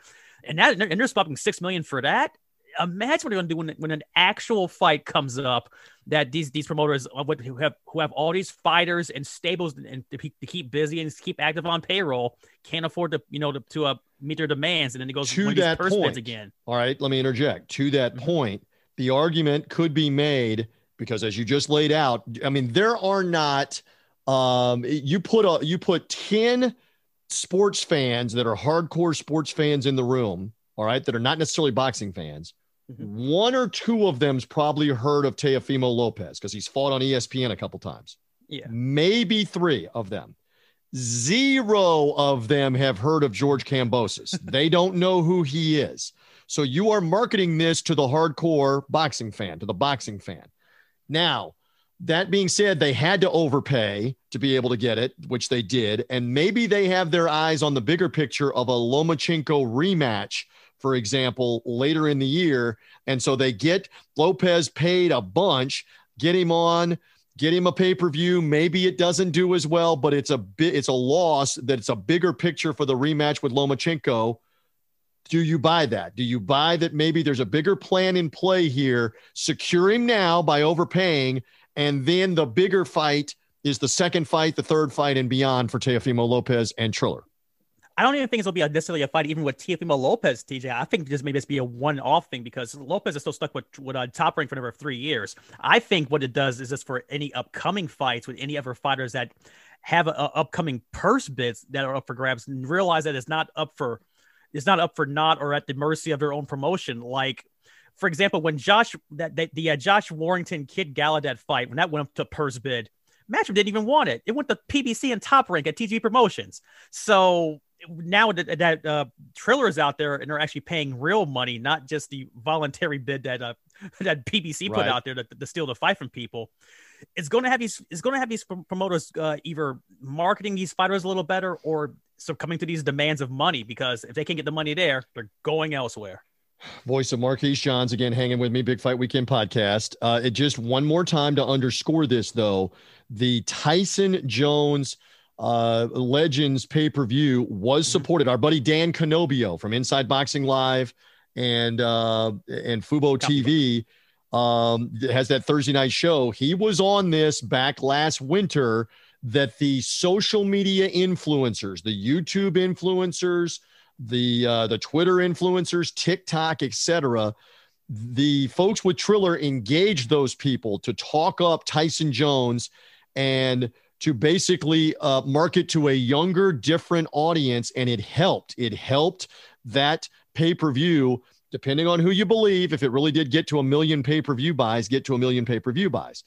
and that and they're swapping six million for that imagine what they're going to do when, when an actual fight comes up that these these promoters who have who have all these fighters and stables and to, to keep busy and keep active on payroll can't afford to you know to, to uh, meet their demands and then it goes to that point again. All right, let me interject. To that mm-hmm. point, the argument could be made because as you just laid out, I mean there are not um you put a you put 10 sports fans that are hardcore sports fans in the room, all right, that are not necessarily boxing fans Mm-hmm. One or two of them's probably heard of Teofimo Lopez because he's fought on ESPN a couple times. Yeah. Maybe three of them. Zero of them have heard of George Kambosos. they don't know who he is. So you are marketing this to the hardcore boxing fan, to the boxing fan. Now, that being said, they had to overpay to be able to get it, which they did. And maybe they have their eyes on the bigger picture of a Lomachenko rematch for example, later in the year. And so they get Lopez paid a bunch, get him on, get him a pay-per-view. Maybe it doesn't do as well, but it's a bit it's a loss that it's a bigger picture for the rematch with Lomachenko. Do you buy that? Do you buy that maybe there's a bigger plan in play here? Secure him now by overpaying, and then the bigger fight is the second fight, the third fight, and beyond for Teofimo Lopez and Triller. I don't even think gonna be necessarily a fight even with Teofimo Lopez, TJ. I think this maybe just be a one-off thing because Lopez is still stuck with with top rank for another three years. I think what it does is just for any upcoming fights with any other fighters that have a, a upcoming purse bids that are up for grabs and realize that it's not up for it's not up for not or at the mercy of their own promotion. Like for example, when Josh that, that the uh, Josh Warrington Kid Galahad fight when that went up to purse bid, Matchroom didn't even want it. It went to PBC and Top Rank at TG Promotions. So now that, that uh, Triller is out there and they're actually paying real money, not just the voluntary bid that uh, that PBC put right. out there to, to, steal the fight from people. It's going to have these. It's going to have these promoters uh, either marketing these fighters a little better or succumbing to these demands of money because if they can't get the money there, they're going elsewhere. Voice of Marquise Johns again, hanging with me, Big Fight Weekend podcast. Uh, it just one more time to underscore this though, the Tyson Jones uh, Legends pay per view was mm-hmm. supported. Our buddy Dan Canobbio from Inside Boxing Live and uh, and Fubo TV um, has that Thursday night show. He was on this back last winter that the social media influencers, the YouTube influencers, the uh, the Twitter influencers, TikTok, etc. The folks with Triller engaged those people to talk up Tyson Jones and to basically uh, market to a younger, different audience, and it helped. It helped that pay per view. Depending on who you believe, if it really did get to a million pay per view buys, get to a million pay per view buys.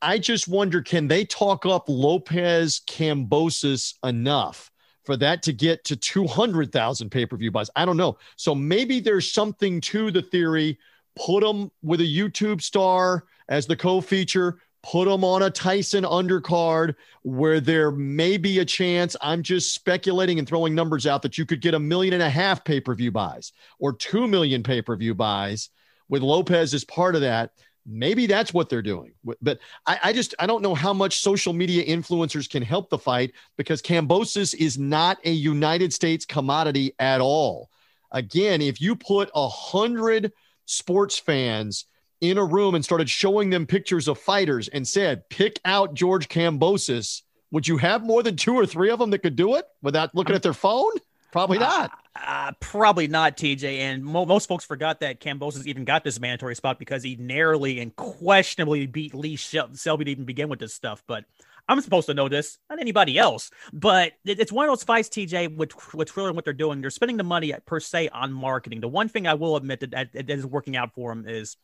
I just wonder can they talk up Lopez Kambosos enough for that to get to 200,000 pay per view buys? I don't know. So maybe there's something to the theory. Put them with a YouTube star as the co feature, put them on a Tyson undercard where there may be a chance. I'm just speculating and throwing numbers out that you could get a million and a half pay per view buys or 2 million pay per view buys with Lopez as part of that maybe that's what they're doing. But I, I, just I don't know how much social media influencers can help the fight because Kambosos is not a United States commodity at all. Again, if you put a hundred sports fans in a room and started showing them pictures of fighters and said, pick out George Kambosos, would you have more than two or three of them that could do it without looking at their phone? Probably not. Uh, probably not, TJ. And mo- most folks forgot that Kambosos even got this mandatory spot because he narrowly and questionably beat Lee Selby to even begin with this stuff. But I'm supposed to know this, not anybody else. But it, it's one of those fights, TJ, with with Triller and what they're doing. They're spending the money per se on marketing. The one thing I will admit that, that, that is working out for them is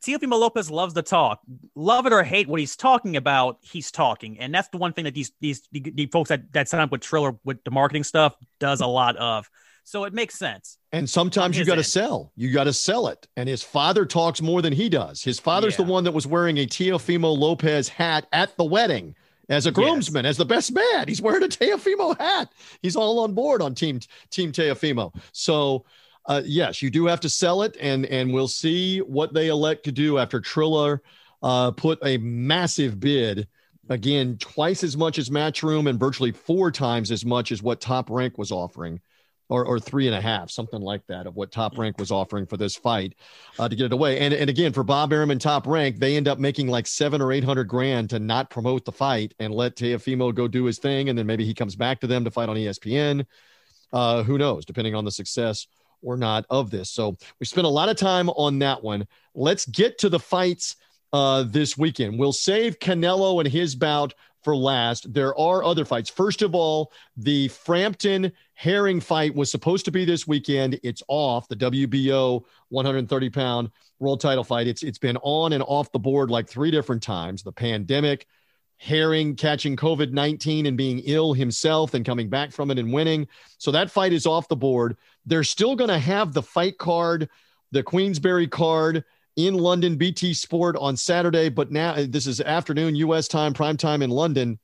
Teofimo Lopez loves to talk. Love it or hate what he's talking about, he's talking. And that's the one thing that these these the, folks that, that sign up with Triller with the marketing stuff does a lot of. So it makes sense. And sometimes you got to sell. You got to sell it. And his father talks more than he does. His father's yeah. the one that was wearing a Teofimo Lopez hat at the wedding as a groomsman, yes. as the best man. He's wearing a Teofimo hat. He's all on board on team team Teofimo. So uh, yes, you do have to sell it, and and we'll see what they elect to do after Triller uh, put a massive bid again, twice as much as Matchroom and virtually four times as much as what Top Rank was offering or, or three and a half, something like that, of what Top Rank was offering for this fight uh, to get it away. And and again, for Bob Arum and Top Rank, they end up making like seven or eight hundred grand to not promote the fight and let Teofimo go do his thing, and then maybe he comes back to them to fight on ESPN. Uh, who knows, depending on the success or not of this. So we spent a lot of time on that one. Let's get to the fights uh, this weekend. We'll save Canelo and his bout for last. There are other fights. First of all, the Frampton Herring fight was supposed to be this weekend. It's off. The WBO 130 pound world title fight. It's it's been on and off the board like three different times. The pandemic, Herring catching COVID 19 and being ill himself and coming back from it and winning. So that fight is off the board. They're still going to have the fight card, the Queensberry card in London, BT Sport on Saturday, but now uh, this is afternoon US time, prime time in London.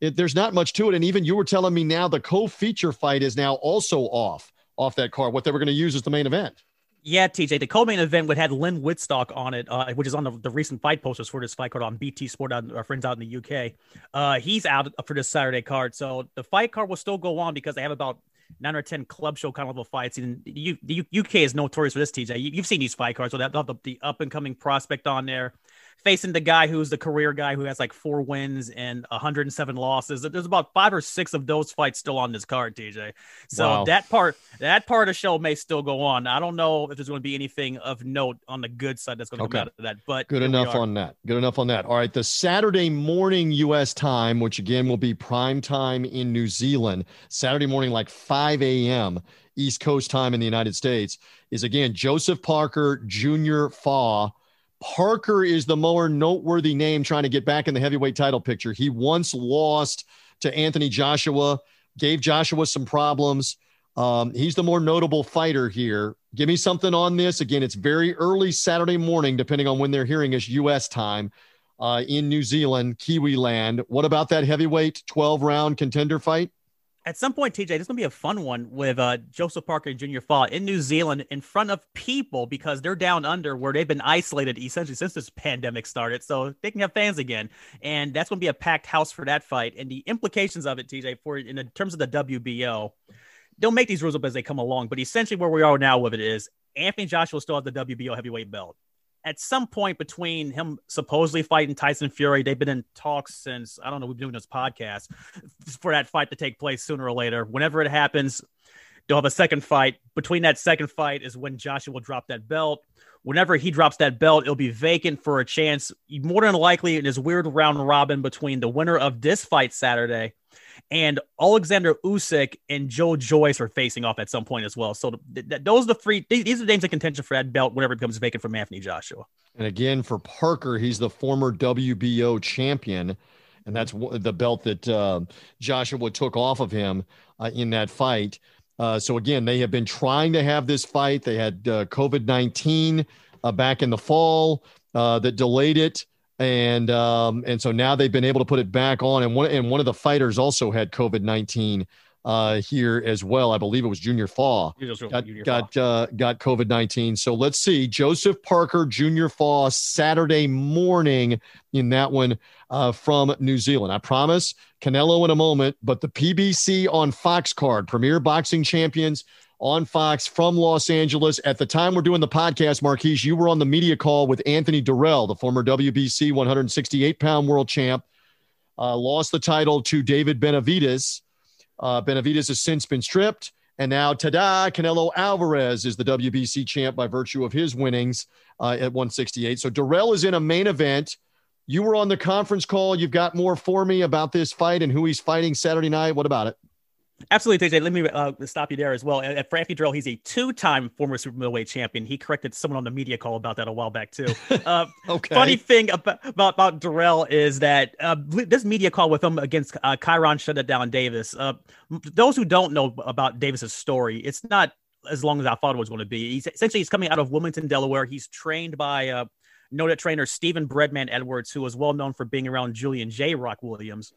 It, there's not much to it. And even you were telling me now the co feature fight is now also off off that card, what they were going to use as the main event. Yeah, TJ. The co-main event would had Lynn Whitstock on it, uh, which is on the, the recent fight posters for this fight card on BT Sport. Our friends out in the UK, uh, he's out for this Saturday card. So the fight card will still go on because they have about nine or ten club show kind of level fights. And the, the UK is notorious for this. TJ, you, have seen these fight cards. So the, the up and coming prospect on there facing the guy who's the career guy who has like four wins and 107 losses. There's about five or six of those fights still on this card, TJ. So wow. that part, that part of the show may still go on. I don't know if there's going to be anything of note on the good side that's going to okay. come out of that, but good enough on that. Good enough on that. All right. The Saturday morning U.S. time, which again will be prime time in New Zealand, Saturday morning, like 5 a.m. East Coast time in the United States, is again Joseph Parker Junior Fa Parker is the more noteworthy name trying to get back in the heavyweight title picture. He once lost to Anthony Joshua, gave Joshua some problems. Um, he's the more notable fighter here. Give me something on this. Again, it's very early Saturday morning, depending on when they're hearing us U.S. time uh, in New Zealand, Kiwi land. What about that heavyweight 12 round contender fight? At some point, TJ, this is gonna be a fun one with uh, Joseph Parker and Junior Fa in New Zealand in front of people because they're down under where they've been isolated essentially since this pandemic started. So they can have fans again, and that's gonna be a packed house for that fight. And the implications of it, TJ, for in terms of the WBO, they'll make these rules up as they come along. But essentially, where we are now with it is Anthony Joshua still has the WBO heavyweight belt. At some point between him supposedly fighting Tyson Fury, they've been in talks since I don't know. We've been doing this podcast for that fight to take place sooner or later. Whenever it happens, they'll have a second fight. Between that second fight is when Joshua will drop that belt. Whenever he drops that belt, it'll be vacant for a chance. More than likely, in this weird round robin between the winner of this fight Saturday and Alexander Usyk and Joe Joyce are facing off at some point as well. So th- th- those are the three. These are the names in contention for that belt whenever it becomes vacant from Anthony Joshua. And again, for Parker, he's the former WBO champion, and that's the belt that uh, Joshua took off of him uh, in that fight. Uh, so again, they have been trying to have this fight. They had uh, COVID nineteen uh, back in the fall uh, that delayed it and um, and so now they've been able to put it back on. And one and one of the fighters also had COVID nineteen uh, here as well. I believe it was Junior Fa got Junior got uh, got COVID nineteen. So let's see, Joseph Parker, Junior Fa, Saturday morning in that one uh, from New Zealand. I promise Canelo in a moment, but the PBC on Fox card, Premier Boxing Champions on Fox from Los Angeles. At the time we're doing the podcast, Marquise, you were on the media call with Anthony Dirrell, the former WBC 168 pound world champ. Uh, lost the title to David Benavidez. Uh, Benavidez has since been stripped. And now, ta-da, Canelo Alvarez is the WBC champ by virtue of his winnings uh, at 168. So Dirrell is in a main event. You were on the conference call. You've got more for me about this fight and who he's fighting Saturday night. What about it? Absolutely, TJ. Let me uh, stop you there as well. At Frankie Drill, he's a two-time former super middleweight champion. He corrected someone on the media call about that a while back too. Uh, okay. Funny thing about about, about Dirrell is that uh, this media call with him against uh, Kyrone shut it down Davis. Uh, those who don't know about Davis's story, it's not as long as I thought it was going to be. He's essentially he's coming out of Wilmington, Delaware. He's trained by uh, noted trainer Stephen Breadman Edwards, who is well known for being around Julian J. Rock Williams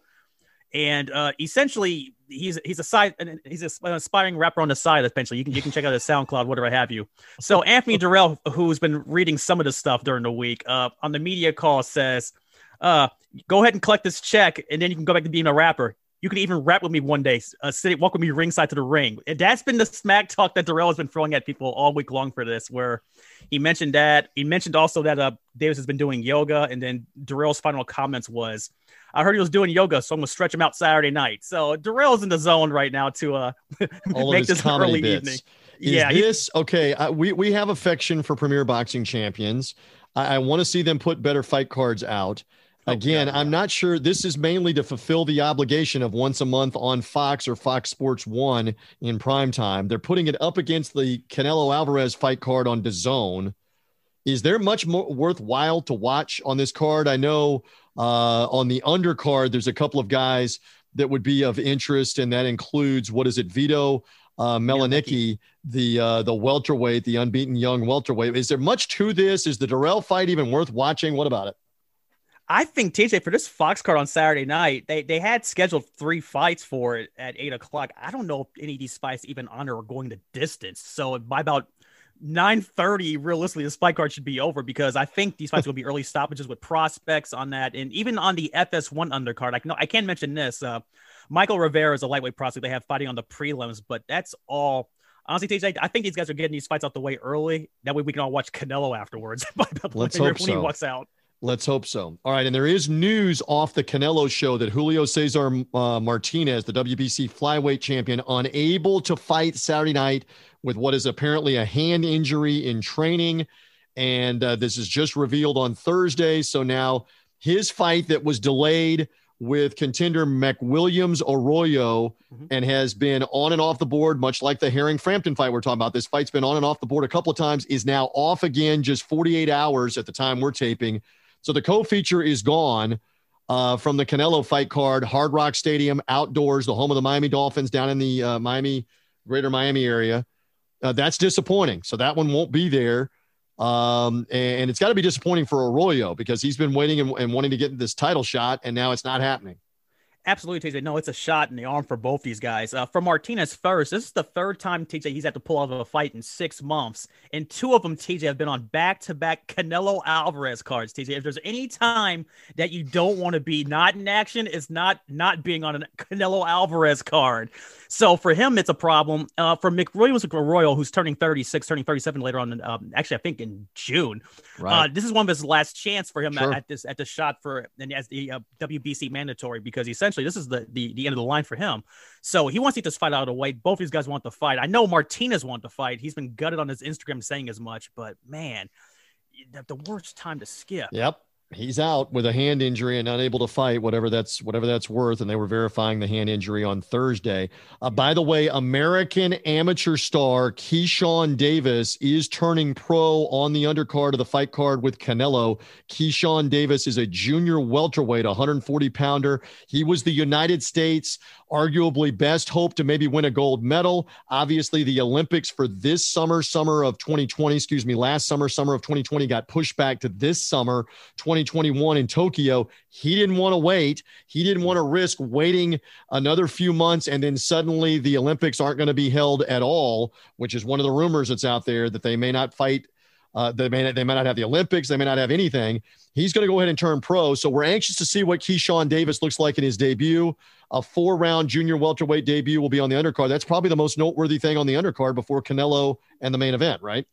and uh, essentially he's he's a side he's an aspiring rapper on the side essentially. You can you can check out his soundcloud whatever I have you. So anthony dirrell who's been reading some of this stuff during the week uh, on the media call says uh, go ahead and collect this check and then you can go back to being a rapper. You can even rap with me one day. Uh, sit walk with me ringside to the ring. And that's been the smack talk that dirrell has been throwing at people all week long for this where he mentioned that he mentioned also that uh, davis has been doing yoga and then dirrell's final comments was I heard he was doing yoga, so I'm gonna stretch him out Saturday night. So Dirrell's in the zone right now to uh make this early bits. evening. Is yeah, this okay? I, we we have affection for Premier Boxing Champions. I, I want to see them put better fight cards out. Oh, Again, I'm not sure. This is mainly to fulfill the obligation of once a month on Fox or Fox Sports One in prime time. They're putting it up against the Canelo Alvarez fight card on DAZN. Is there much more worthwhile to watch on this card? I know uh, on the undercard, there's a couple of guys that would be of interest, and that includes what is it, Vito uh, Mielnicki, the uh, the welterweight, the unbeaten young welterweight. Is there much to this? Is the Dirrell fight even worth watching? What about it? I think TJ for this Fox card on Saturday night, they they had scheduled three fights for it at eight o'clock. I don't know if any of these fights even honor or going the distance. So by about 9:30 realistically this fight card should be over because I think these fights will be early stoppages with prospects on that and even on the FS1 undercard. I know I can't mention this. Uh, Michael Rivera is a lightweight prospect they have fighting on the prelims, but that's all. Honestly, TJ, I think these guys are getting these fights out the way early. That way we can all watch Canelo afterwards. Let's hope when so. he walks out. Let's hope so. All right, and there is news off the Canelo show that Julio Cesar uh, Martinez, the WBC flyweight champion, unable to fight Saturday night with what is apparently a hand injury in training. And uh, this is just revealed on Thursday. So now his fight that was delayed with contender McWilliams Arroyo mm-hmm. and has been on and off the board, much like the Herring Frampton fight we're talking about. This fight's been on and off the board a couple of times, is now off again just 48 hours at the time we're taping. So the co feature is gone. Uh, from the Canelo fight card, Hard Rock Stadium, outdoors, the home of the Miami Dolphins down in the uh, Miami, greater Miami area uh, that's disappointing. So that one won't be there. Um, and, it's got to be disappointing for Arroyo because he's been waiting and, and, wanting to get this title shot, and now it's not happening. Absolutely, TJ. No, it's a shot in the arm for both these guys. Uh, for Martinez first, this is the third time TJ he's had to pull out of a fight in six months, and two of them TJ have been on back-to-back Canelo Alvarez cards. TJ, if there's any time that you don't want to be not in action, it's not not being on a Canelo Alvarez card. So for him, it's a problem. Uh, for McWilliams Arroyo, who's turning 36, turning 37 later on, um, actually I think in June. Right. Uh, this is one of his last chance for him sure. at, at, this at the shot for and as the uh, WBC mandatory because he essentially this is the, the the end of the line for him. So he wants to get this fight out of the way. Both these guys want to fight. I know Martinez want to fight. He's been gutted on his Instagram saying as much, but man, the worst time to skip. Yep he's out with a hand injury and unable to fight whatever that's whatever that's worth. And they were verifying the hand injury on thursday. Uh, by the way american amateur star keyshawn davis is turning pro on the undercard of the fight card with canelo. Keyshawn davis is a junior welterweight 140 pounder. He was the united states arguably best hope to maybe win a gold medal. Obviously, the Olympics for this summer, summer of 2020, excuse me, last summer, summer of 2020 got pushed back to this summer, 2021 in Tokyo. He didn't want to wait. He didn't want to risk waiting another few months and then suddenly the Olympics aren't going to be held at all, which is one of the rumors that's out there that they may not fight uh, they may not, they may not have the Olympics. They may not have anything. He's going to go ahead and turn pro. So we're anxious to see what Keyshawn Davis looks like in his debut. A four round junior welterweight debut will be on the undercard. That's probably the most noteworthy thing on the undercard before Canelo and the main event, right?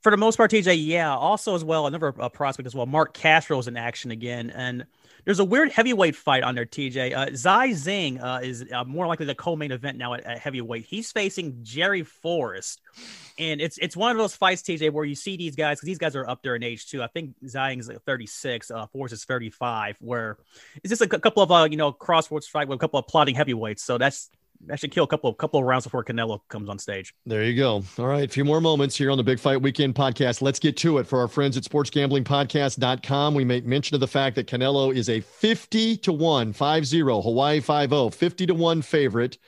For the most part, TJ, yeah. Also, as well, another uh, prospect as well. Mark Castro is in action again, and there's a weird heavyweight fight on there, TJ. Uh, Zhilei Zhang uh, is uh, more likely the co-main event now at, at, heavyweight. He's facing Jerry Forrest, and it's it's one of those fights, TJ, where you see these guys because these guys are up there in age too. I think Zai is 36, uh, Forrest is 35. Where it's just a, a couple of uh, you know crossroads fight with a couple of plotting heavyweights. So that's that should kill a couple of couple of rounds before Canelo comes on stage. There you go. All right, a few more moments here on the Big Fight Weekend podcast. Let's get to it for our friends at sportsgamblingpodcast.com. We make mention of the fact that Canelo is a 50 to 1, 5 Hawaii 5 0, 50 to 1 favorite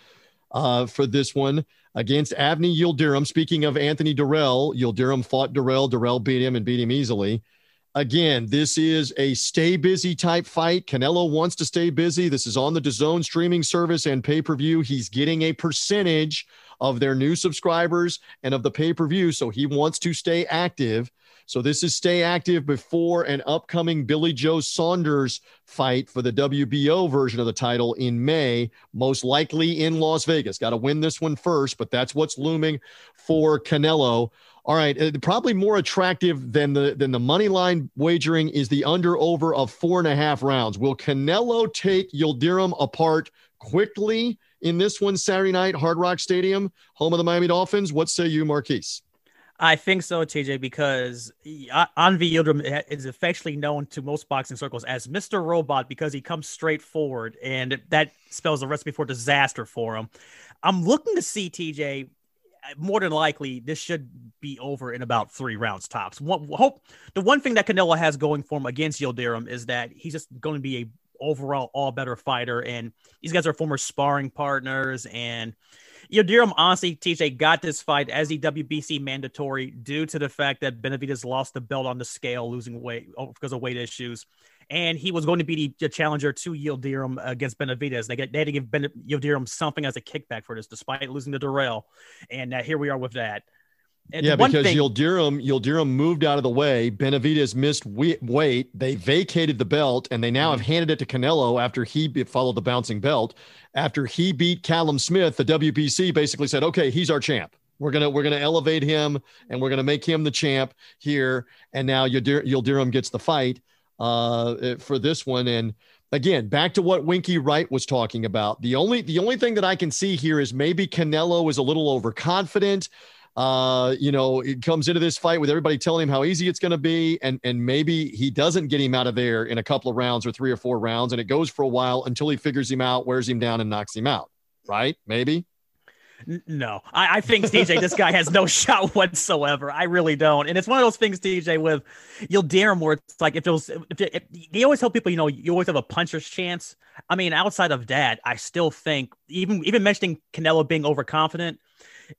uh, for this one against Avni Yildirim. Speaking of Anthony Dirrell, Yildirim fought Dirrell. Dirrell beat him and beat him easily. Again, this is a stay busy type fight. Canelo wants to stay busy. This is on the DAZN streaming service and pay per view. He's getting a percentage of their new subscribers and of the pay per view. So he wants to stay active. So this is stay active before an upcoming Billy Joe Saunders fight for the WBO version of the title in May, most likely in Las Vegas. Got to win this one first, but that's what's looming for Canelo. All right, uh, probably more attractive than the than the money line wagering is the under over of four and a half rounds. Will Canelo take Yildirim apart quickly in this one Saturday night, Hard Rock Stadium, home of the Miami Dolphins? What say you, Marquise? I think so, TJ, because Avni Yildirim is affectionately known to most boxing circles as Mr. Robot because he comes straight forward, and that spells a recipe for disaster for him. I'm looking to see TJ more than likely this should be over in about three rounds tops. One, hope the one thing that Canelo has going for him against Yildirim is that he's just going to be a overall all better fighter, and these guys are former sparring partners. And Yildirim honestly, TJ got this fight as the WBC mandatory due to the fact that Benavidez lost the belt on the scale, losing weight oh, because of weight issues and he was going to be the challenger to Yildirim against Benavidez. They, get, they had to give ben, Yildirim something as a kickback for this, despite losing to Dirrell. And uh, here we are with that. And yeah, because thing- Yildirim, Yildirim moved out of the way. Benavidez missed weight. They vacated the belt, and they now mm-hmm. have handed it to Canelo after he followed the bouncing belt. After he beat Callum Smith, the WBC basically said, "Okay, he's our champ. We're gonna we're gonna elevate him, and we're gonna make him the champ here." And now Yildir- Yildirim gets the fight uh, for this one. And again, back to what Winky Wright was talking about. The only the only thing that I can see here is maybe Canelo is a little overconfident. Uh, you know, it comes into this fight with everybody telling him how easy it's going to be, and and maybe he doesn't get him out of there in a couple of rounds or three or four rounds, and it goes for a while until he figures him out, wears him down, and knocks him out. Right? Maybe. No, I, I think TJ, this guy has no shot whatsoever. I really don't. And it's one of those things, TJ, with Yildirim where it's like if it was, if, if they always tell people, you know, you always have a puncher's chance. I mean, outside of that, I still think even even mentioning Canelo being overconfident,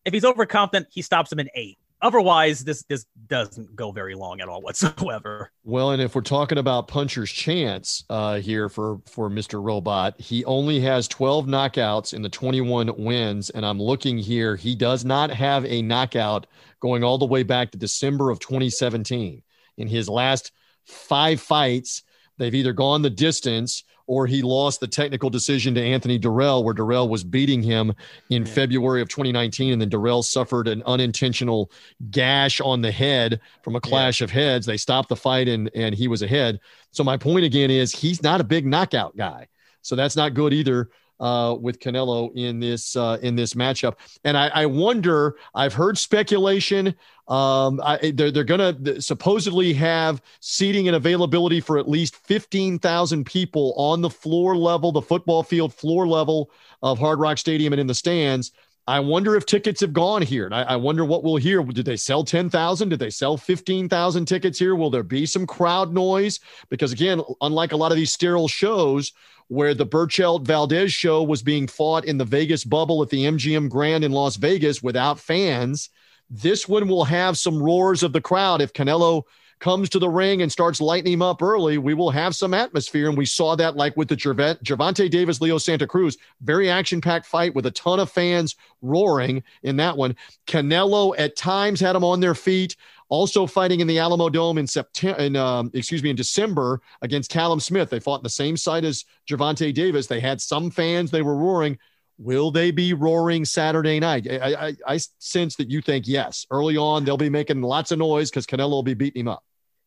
if he's overconfident, he stops him in eight. Otherwise, this this doesn't go very long at all whatsoever. Well, and if we're talking about puncher's chance uh, here for for Mr. Robot, he only has 12 knockouts in the 21 wins, and I'm looking here. He does not have a knockout going all the way back to December of 2017. In his last five fights, they've either gone the distance or he lost the technical decision to Anthony Dirrell, where Dirrell was beating him in yeah. February of 2019. And then Dirrell suffered an unintentional gash on the head from a clash yeah. of heads. They stopped the fight and, and he was ahead. So, my point again is he's not a big knockout guy. So, that's not good either uh, with Canelo in this uh, in this matchup. And I, I wonder. I've heard speculation. Um, I, they're they're going to supposedly have seating and availability for at least fifteen thousand people on the floor level, the football field floor level of Hard Rock Stadium and in the stands. I wonder if tickets have gone here. I, I, wonder what we'll hear. Did they sell 10,000? Did they sell 15,000 tickets here? Will there be some crowd noise? Because again, unlike a lot of these sterile shows, where the Berchelt Valdez show was being fought in the Vegas bubble at the MGM Grand in Las Vegas without fans. This one will have some roars of the crowd. If Canelo comes to the ring and starts lighting him up early, we will have some atmosphere. And we saw that like with the Gervonta Davis, Leo Santa Cruz, very action packed fight with a ton of fans roaring in that one. Canelo at times had him on their feet also fighting in the Alamodome in September, in, um, excuse me, in December against Callum Smith. They fought in the same site as Gervonta Davis. They had some fans. They were roaring. Will they be roaring Saturday night? I, I, I sense that you think yes. Early on, they'll be making lots of noise because Canelo will be beating him up.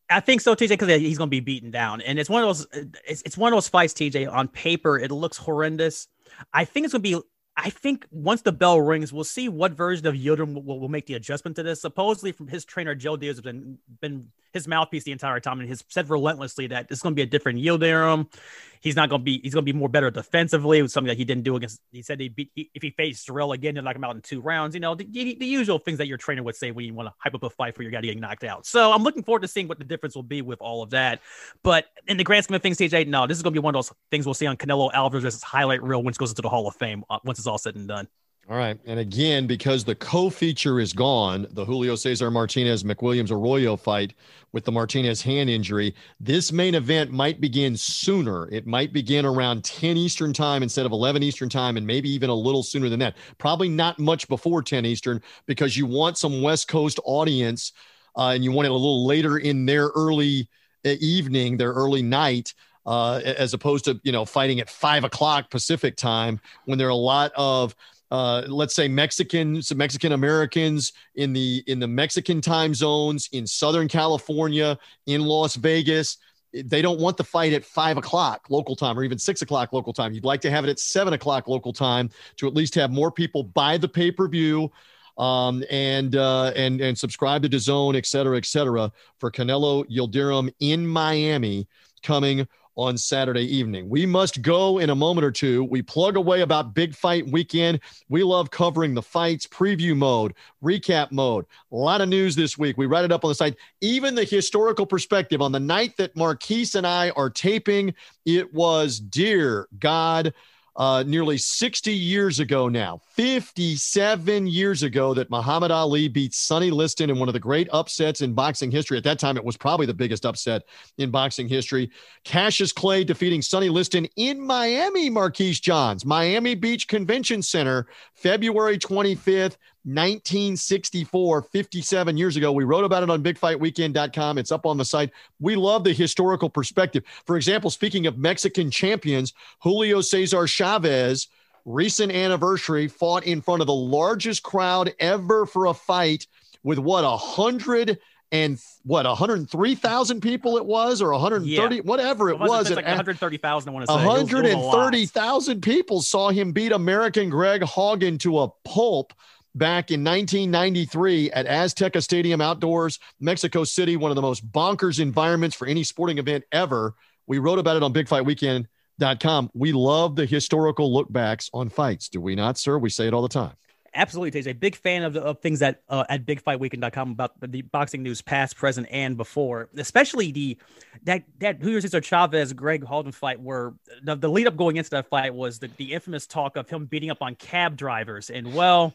I think so, TJ, because he's going to be beaten down, and it's one of those. It's, it's one of those fights, TJ. On paper, it looks horrendous. I think it's going to be I think once the bell rings, we'll see what version of Yildirim will, will, make the adjustment to this. Supposedly, from his trainer Joel Diaz has been been his mouthpiece the entire time, and has said relentlessly that it's going to be a different Yildirim. He's not going to be. He's going to be more better defensively. With something that he didn't do against. He said he beat he, if he faced Dirrell again, he'd knock him out in two rounds. You know the, the, the, usual things that your trainer would say when you want to hype up a fight for your guy getting knocked out. So I'm looking forward to seeing what the difference will be with all of that. But in the grand scheme of things, TJ, no, this is going to be one of those things we'll see on Canelo Alvarez's highlight reel once it goes into the Hall of Fame uh, once it's all said and done. All right. And again, because the co feature is gone, the Julio Cesar Martinez McWilliams Arroyo fight with the Martinez hand injury, this main event might begin sooner. It might begin around 10 Eastern time instead of 11 Eastern time, and maybe even a little sooner than that. Probably not much before 10 Eastern because you want some West Coast audience uh, and you want it a little later in their early uh, evening, their early night. Uh, as opposed to you know fighting at five o'clock Pacific time when there are a lot of uh, let's say Mexicans, Mexican Americans in the in the Mexican time zones in Southern California, in Las Vegas. They don't want the fight at five o'clock local time or even six o'clock local time. You'd like to have it at seven o'clock local time to at least have more people buy the pay per view um, and uh, and and subscribe to DAZN, et cetera, et cetera, for Canelo Yildirim in Miami coming on Saturday evening. We must go in a moment or two. We plug away about big fight weekend. We love covering the fights, preview mode, recap mode. A lot of news this week. We write it up on the site. Even the historical perspective on the night that Marquise and I are taping, it was, dear God, uh, nearly 60 years ago now, 57 years ago, that Muhammad Ali beat Sonny Liston in one of the great upsets in boxing history. At that time, it was probably the biggest upset in boxing history. Cassius Clay defeating Sonny Liston in Miami, Marquise Johns, Miami Beach Convention Center, February 25th, 1964, 57 years ago. We wrote about it on bigfightweekend.com. It's up on the site. We love the historical perspective. For example, speaking of Mexican champions, Julio Cesar Chavez, recent anniversary, fought in front of the largest crowd ever for a fight with what, a hundred and what 103,000 people it was or 130 yeah. whatever it, it was, was like 130,000 I want to say 130,000 people saw him beat American Greg Haugen to a pulp back in 1993 at Azteca Stadium outdoors, Mexico City, one of the most bonkers environments for any sporting event ever. We wrote about it on bigfightweekend.com. We love the historical look backs on fights, do we not, sir? We say it all the time. Absolutely, TJ. Big fan of, of things that uh, at bigfightweekend.com about the boxing news past, present, and before, especially the that that Julio Cesar Chavez Greg Haugen fight, where the, the lead up going into that fight was the, the infamous talk of him beating up on cab drivers. And well,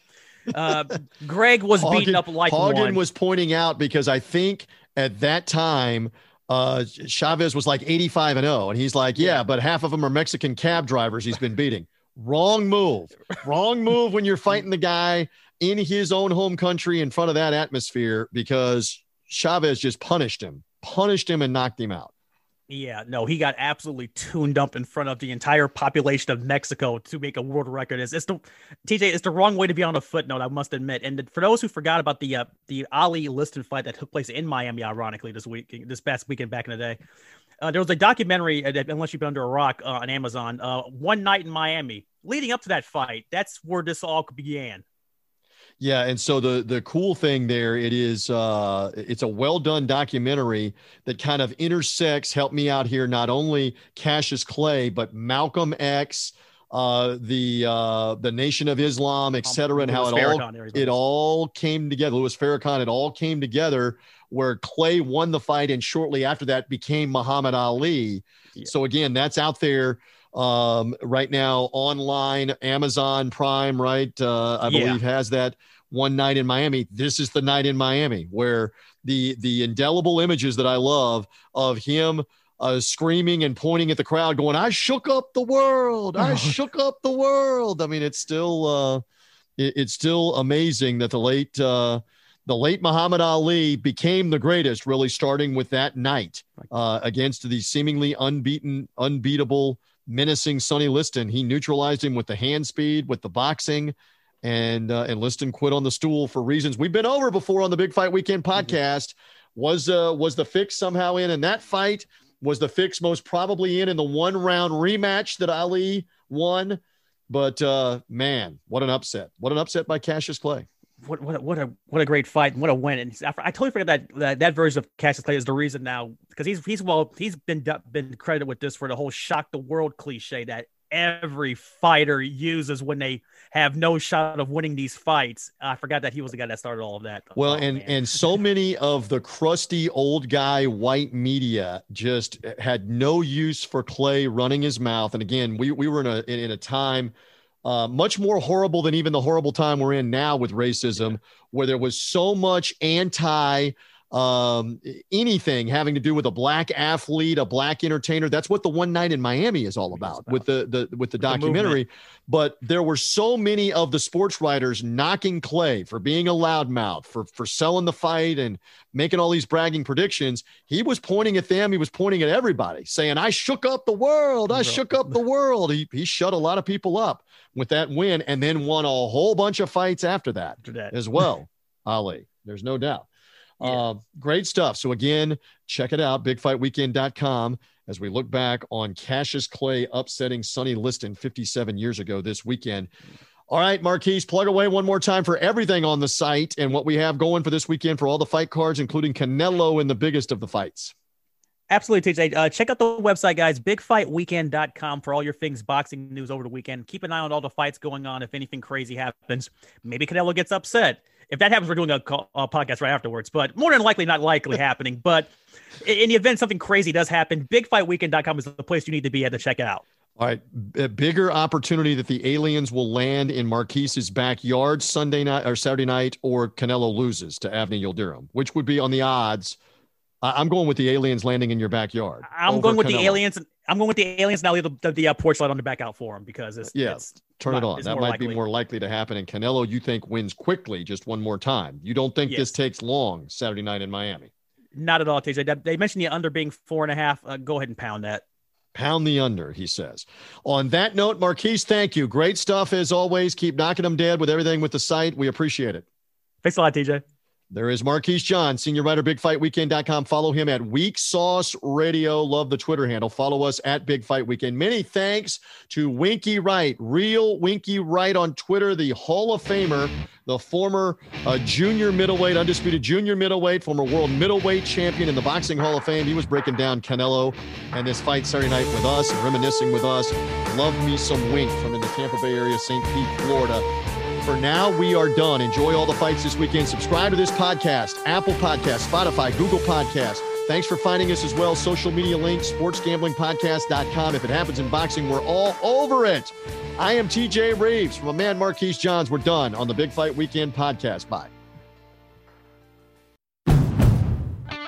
Uh, Greg was Haugen, beaten up like Haugen one. was pointing out because I think at that time uh, Chavez was like 85 and 0, and he's like, yeah, but half of them are Mexican cab drivers he's been beating. Wrong move. Wrong move when you're fighting the guy in his own home country in front of that atmosphere because Chavez just punished him, punished him, and knocked him out. Yeah, no, he got absolutely tuned up in front of the entire population of Mexico to make a world record. It's, it's the TJ, it's the wrong way to be on a footnote, I must admit. And for those who forgot about the uh, the Ali Liston fight that took place in Miami, ironically this week, this past weekend back in the day, uh, there was a documentary, uh, unless you've been under a rock, uh, on Amazon. Uh, one night in Miami, leading up to that fight, that's where this all began. Yeah, and so the the cool thing there it is uh it's a well done documentary that kind of intersects help me out here not only Cassius Clay but Malcolm X uh the uh the Nation of Islam et etc and how it all it all came together Louis Farrakhan it all came together where Clay won the fight and shortly after that became Muhammad Ali. Yeah. So again, that's out there um, right now online, Amazon Prime, right? Uh, I believe has that one night in Miami. This is the night in Miami where the the indelible images that I love of him uh, screaming and pointing at the crowd, going, "I shook up the world! I shook up the world!" I mean, it's still uh, it, it's still amazing that the late uh, the late Muhammad Ali became the greatest, really starting with that night uh, against the seemingly unbeaten, unbeatable menacing Sonny Liston. He neutralized him with the hand speed, with the boxing, and uh, and Liston quit on the stool for reasons we've been over before on the Big Fight Weekend mm-hmm. podcast. Was uh, was the fix somehow in in that fight? Was the fix most probably in in the one round rematch that Ali won? But uh, man, what an upset! What an upset by Cassius Clay what what what a what a great fight and what a win! And I totally forgot that that, that version of Cassius Clay is the reason now because he's he's well he's been been credited with this for the whole shock the world cliche that every fighter uses when they have no shot of winning these fights. I forgot that he was the guy that started all of that. Well, oh, and man. and so many of the crusty old guy white media just had no use for Clay running his mouth. And again, we we were in a in, in a time uh, much more horrible than even the horrible time we're in now with racism, yeah. where there was so much anti um, anything having to do with a black athlete, a black entertainer. That's what the one night in Miami is all about, about. with the, the with the documentary. The but there were so many of the sports writers knocking Clay for being a loudmouth, for for selling the fight and making all these bragging predictions. He was pointing at them. He was pointing at everybody, saying, "I shook up the world. I shook up the world." He he shut a lot of people up with that win, and then won a whole bunch of fights after that, after that. as well. Ali, there's no doubt. Yeah. Uh, great stuff. So again, check it out, bigfightweekend.com as we look back on Cassius Clay upsetting Sonny Liston 57 years ago this weekend. All right, Marquise, plug away one more time for everything on the site and what we have going for this weekend for all the fight cards, including Canelo in the biggest of the fights. Absolutely, TJ. Uh, check out the website, guys, bigfightweekend.com for all your things boxing news over the weekend. Keep an eye on all the fights going on. If anything crazy happens, maybe Canelo gets upset if that happens, we're doing a, call, a, podcast right afterwards. But more than likely, not likely happening. But in the event something crazy does happen, bigfightweekend.com is the place you need to be at to check it out. All right, a bigger opportunity that the aliens will land in Marquise's backyard Sunday night or Saturday night, or Canelo loses to Avni Yildirim, which would be on the odds. I'm going with the aliens landing in your backyard. I'm going with Canelo. the aliens. I'm going with the aliens. Now leave the, the, the uh, porch light on the back out for them because it's yeah. It's, turn it on. That might likely. be more likely to happen. And Canelo, you think wins quickly, just one more time. You don't think yes. this takes long Saturday night in Miami? Not at all, TJ. They mentioned the under being four and a half. Uh, go ahead and pound that. Pound the under, he says. On that note, Marquise, thank you. Great stuff as always. Keep knocking them dead with everything with the site. We appreciate it. Thanks a lot, TJ. There is Marquise John, senior writer, bigfightweekend.com. Follow him at Weak Sauce Radio. Love the Twitter handle. Follow us at Big Fight Weekend. Many thanks to Winky Wright, real Winky Wright on Twitter, the Hall of Famer, the former uh, junior middleweight, undisputed junior middleweight, former world middleweight champion in the Boxing Hall of Fame. He was breaking down Canelo and this fight Saturday night with us and reminiscing with us. Love me some Wink from in the Tampa Bay area, St. Pete, Florida. For now, we are done. Enjoy all the fights this weekend. Subscribe to this podcast, Apple Podcast, Spotify, Google Podcast. Thanks for finding us as well. Social media links, sportsgamblingpodcast.com. If it happens in boxing, we're all over it. I am TJ Reeves from a man Marquise Johns. We're done on the Big Fight Weekend podcast. Bye.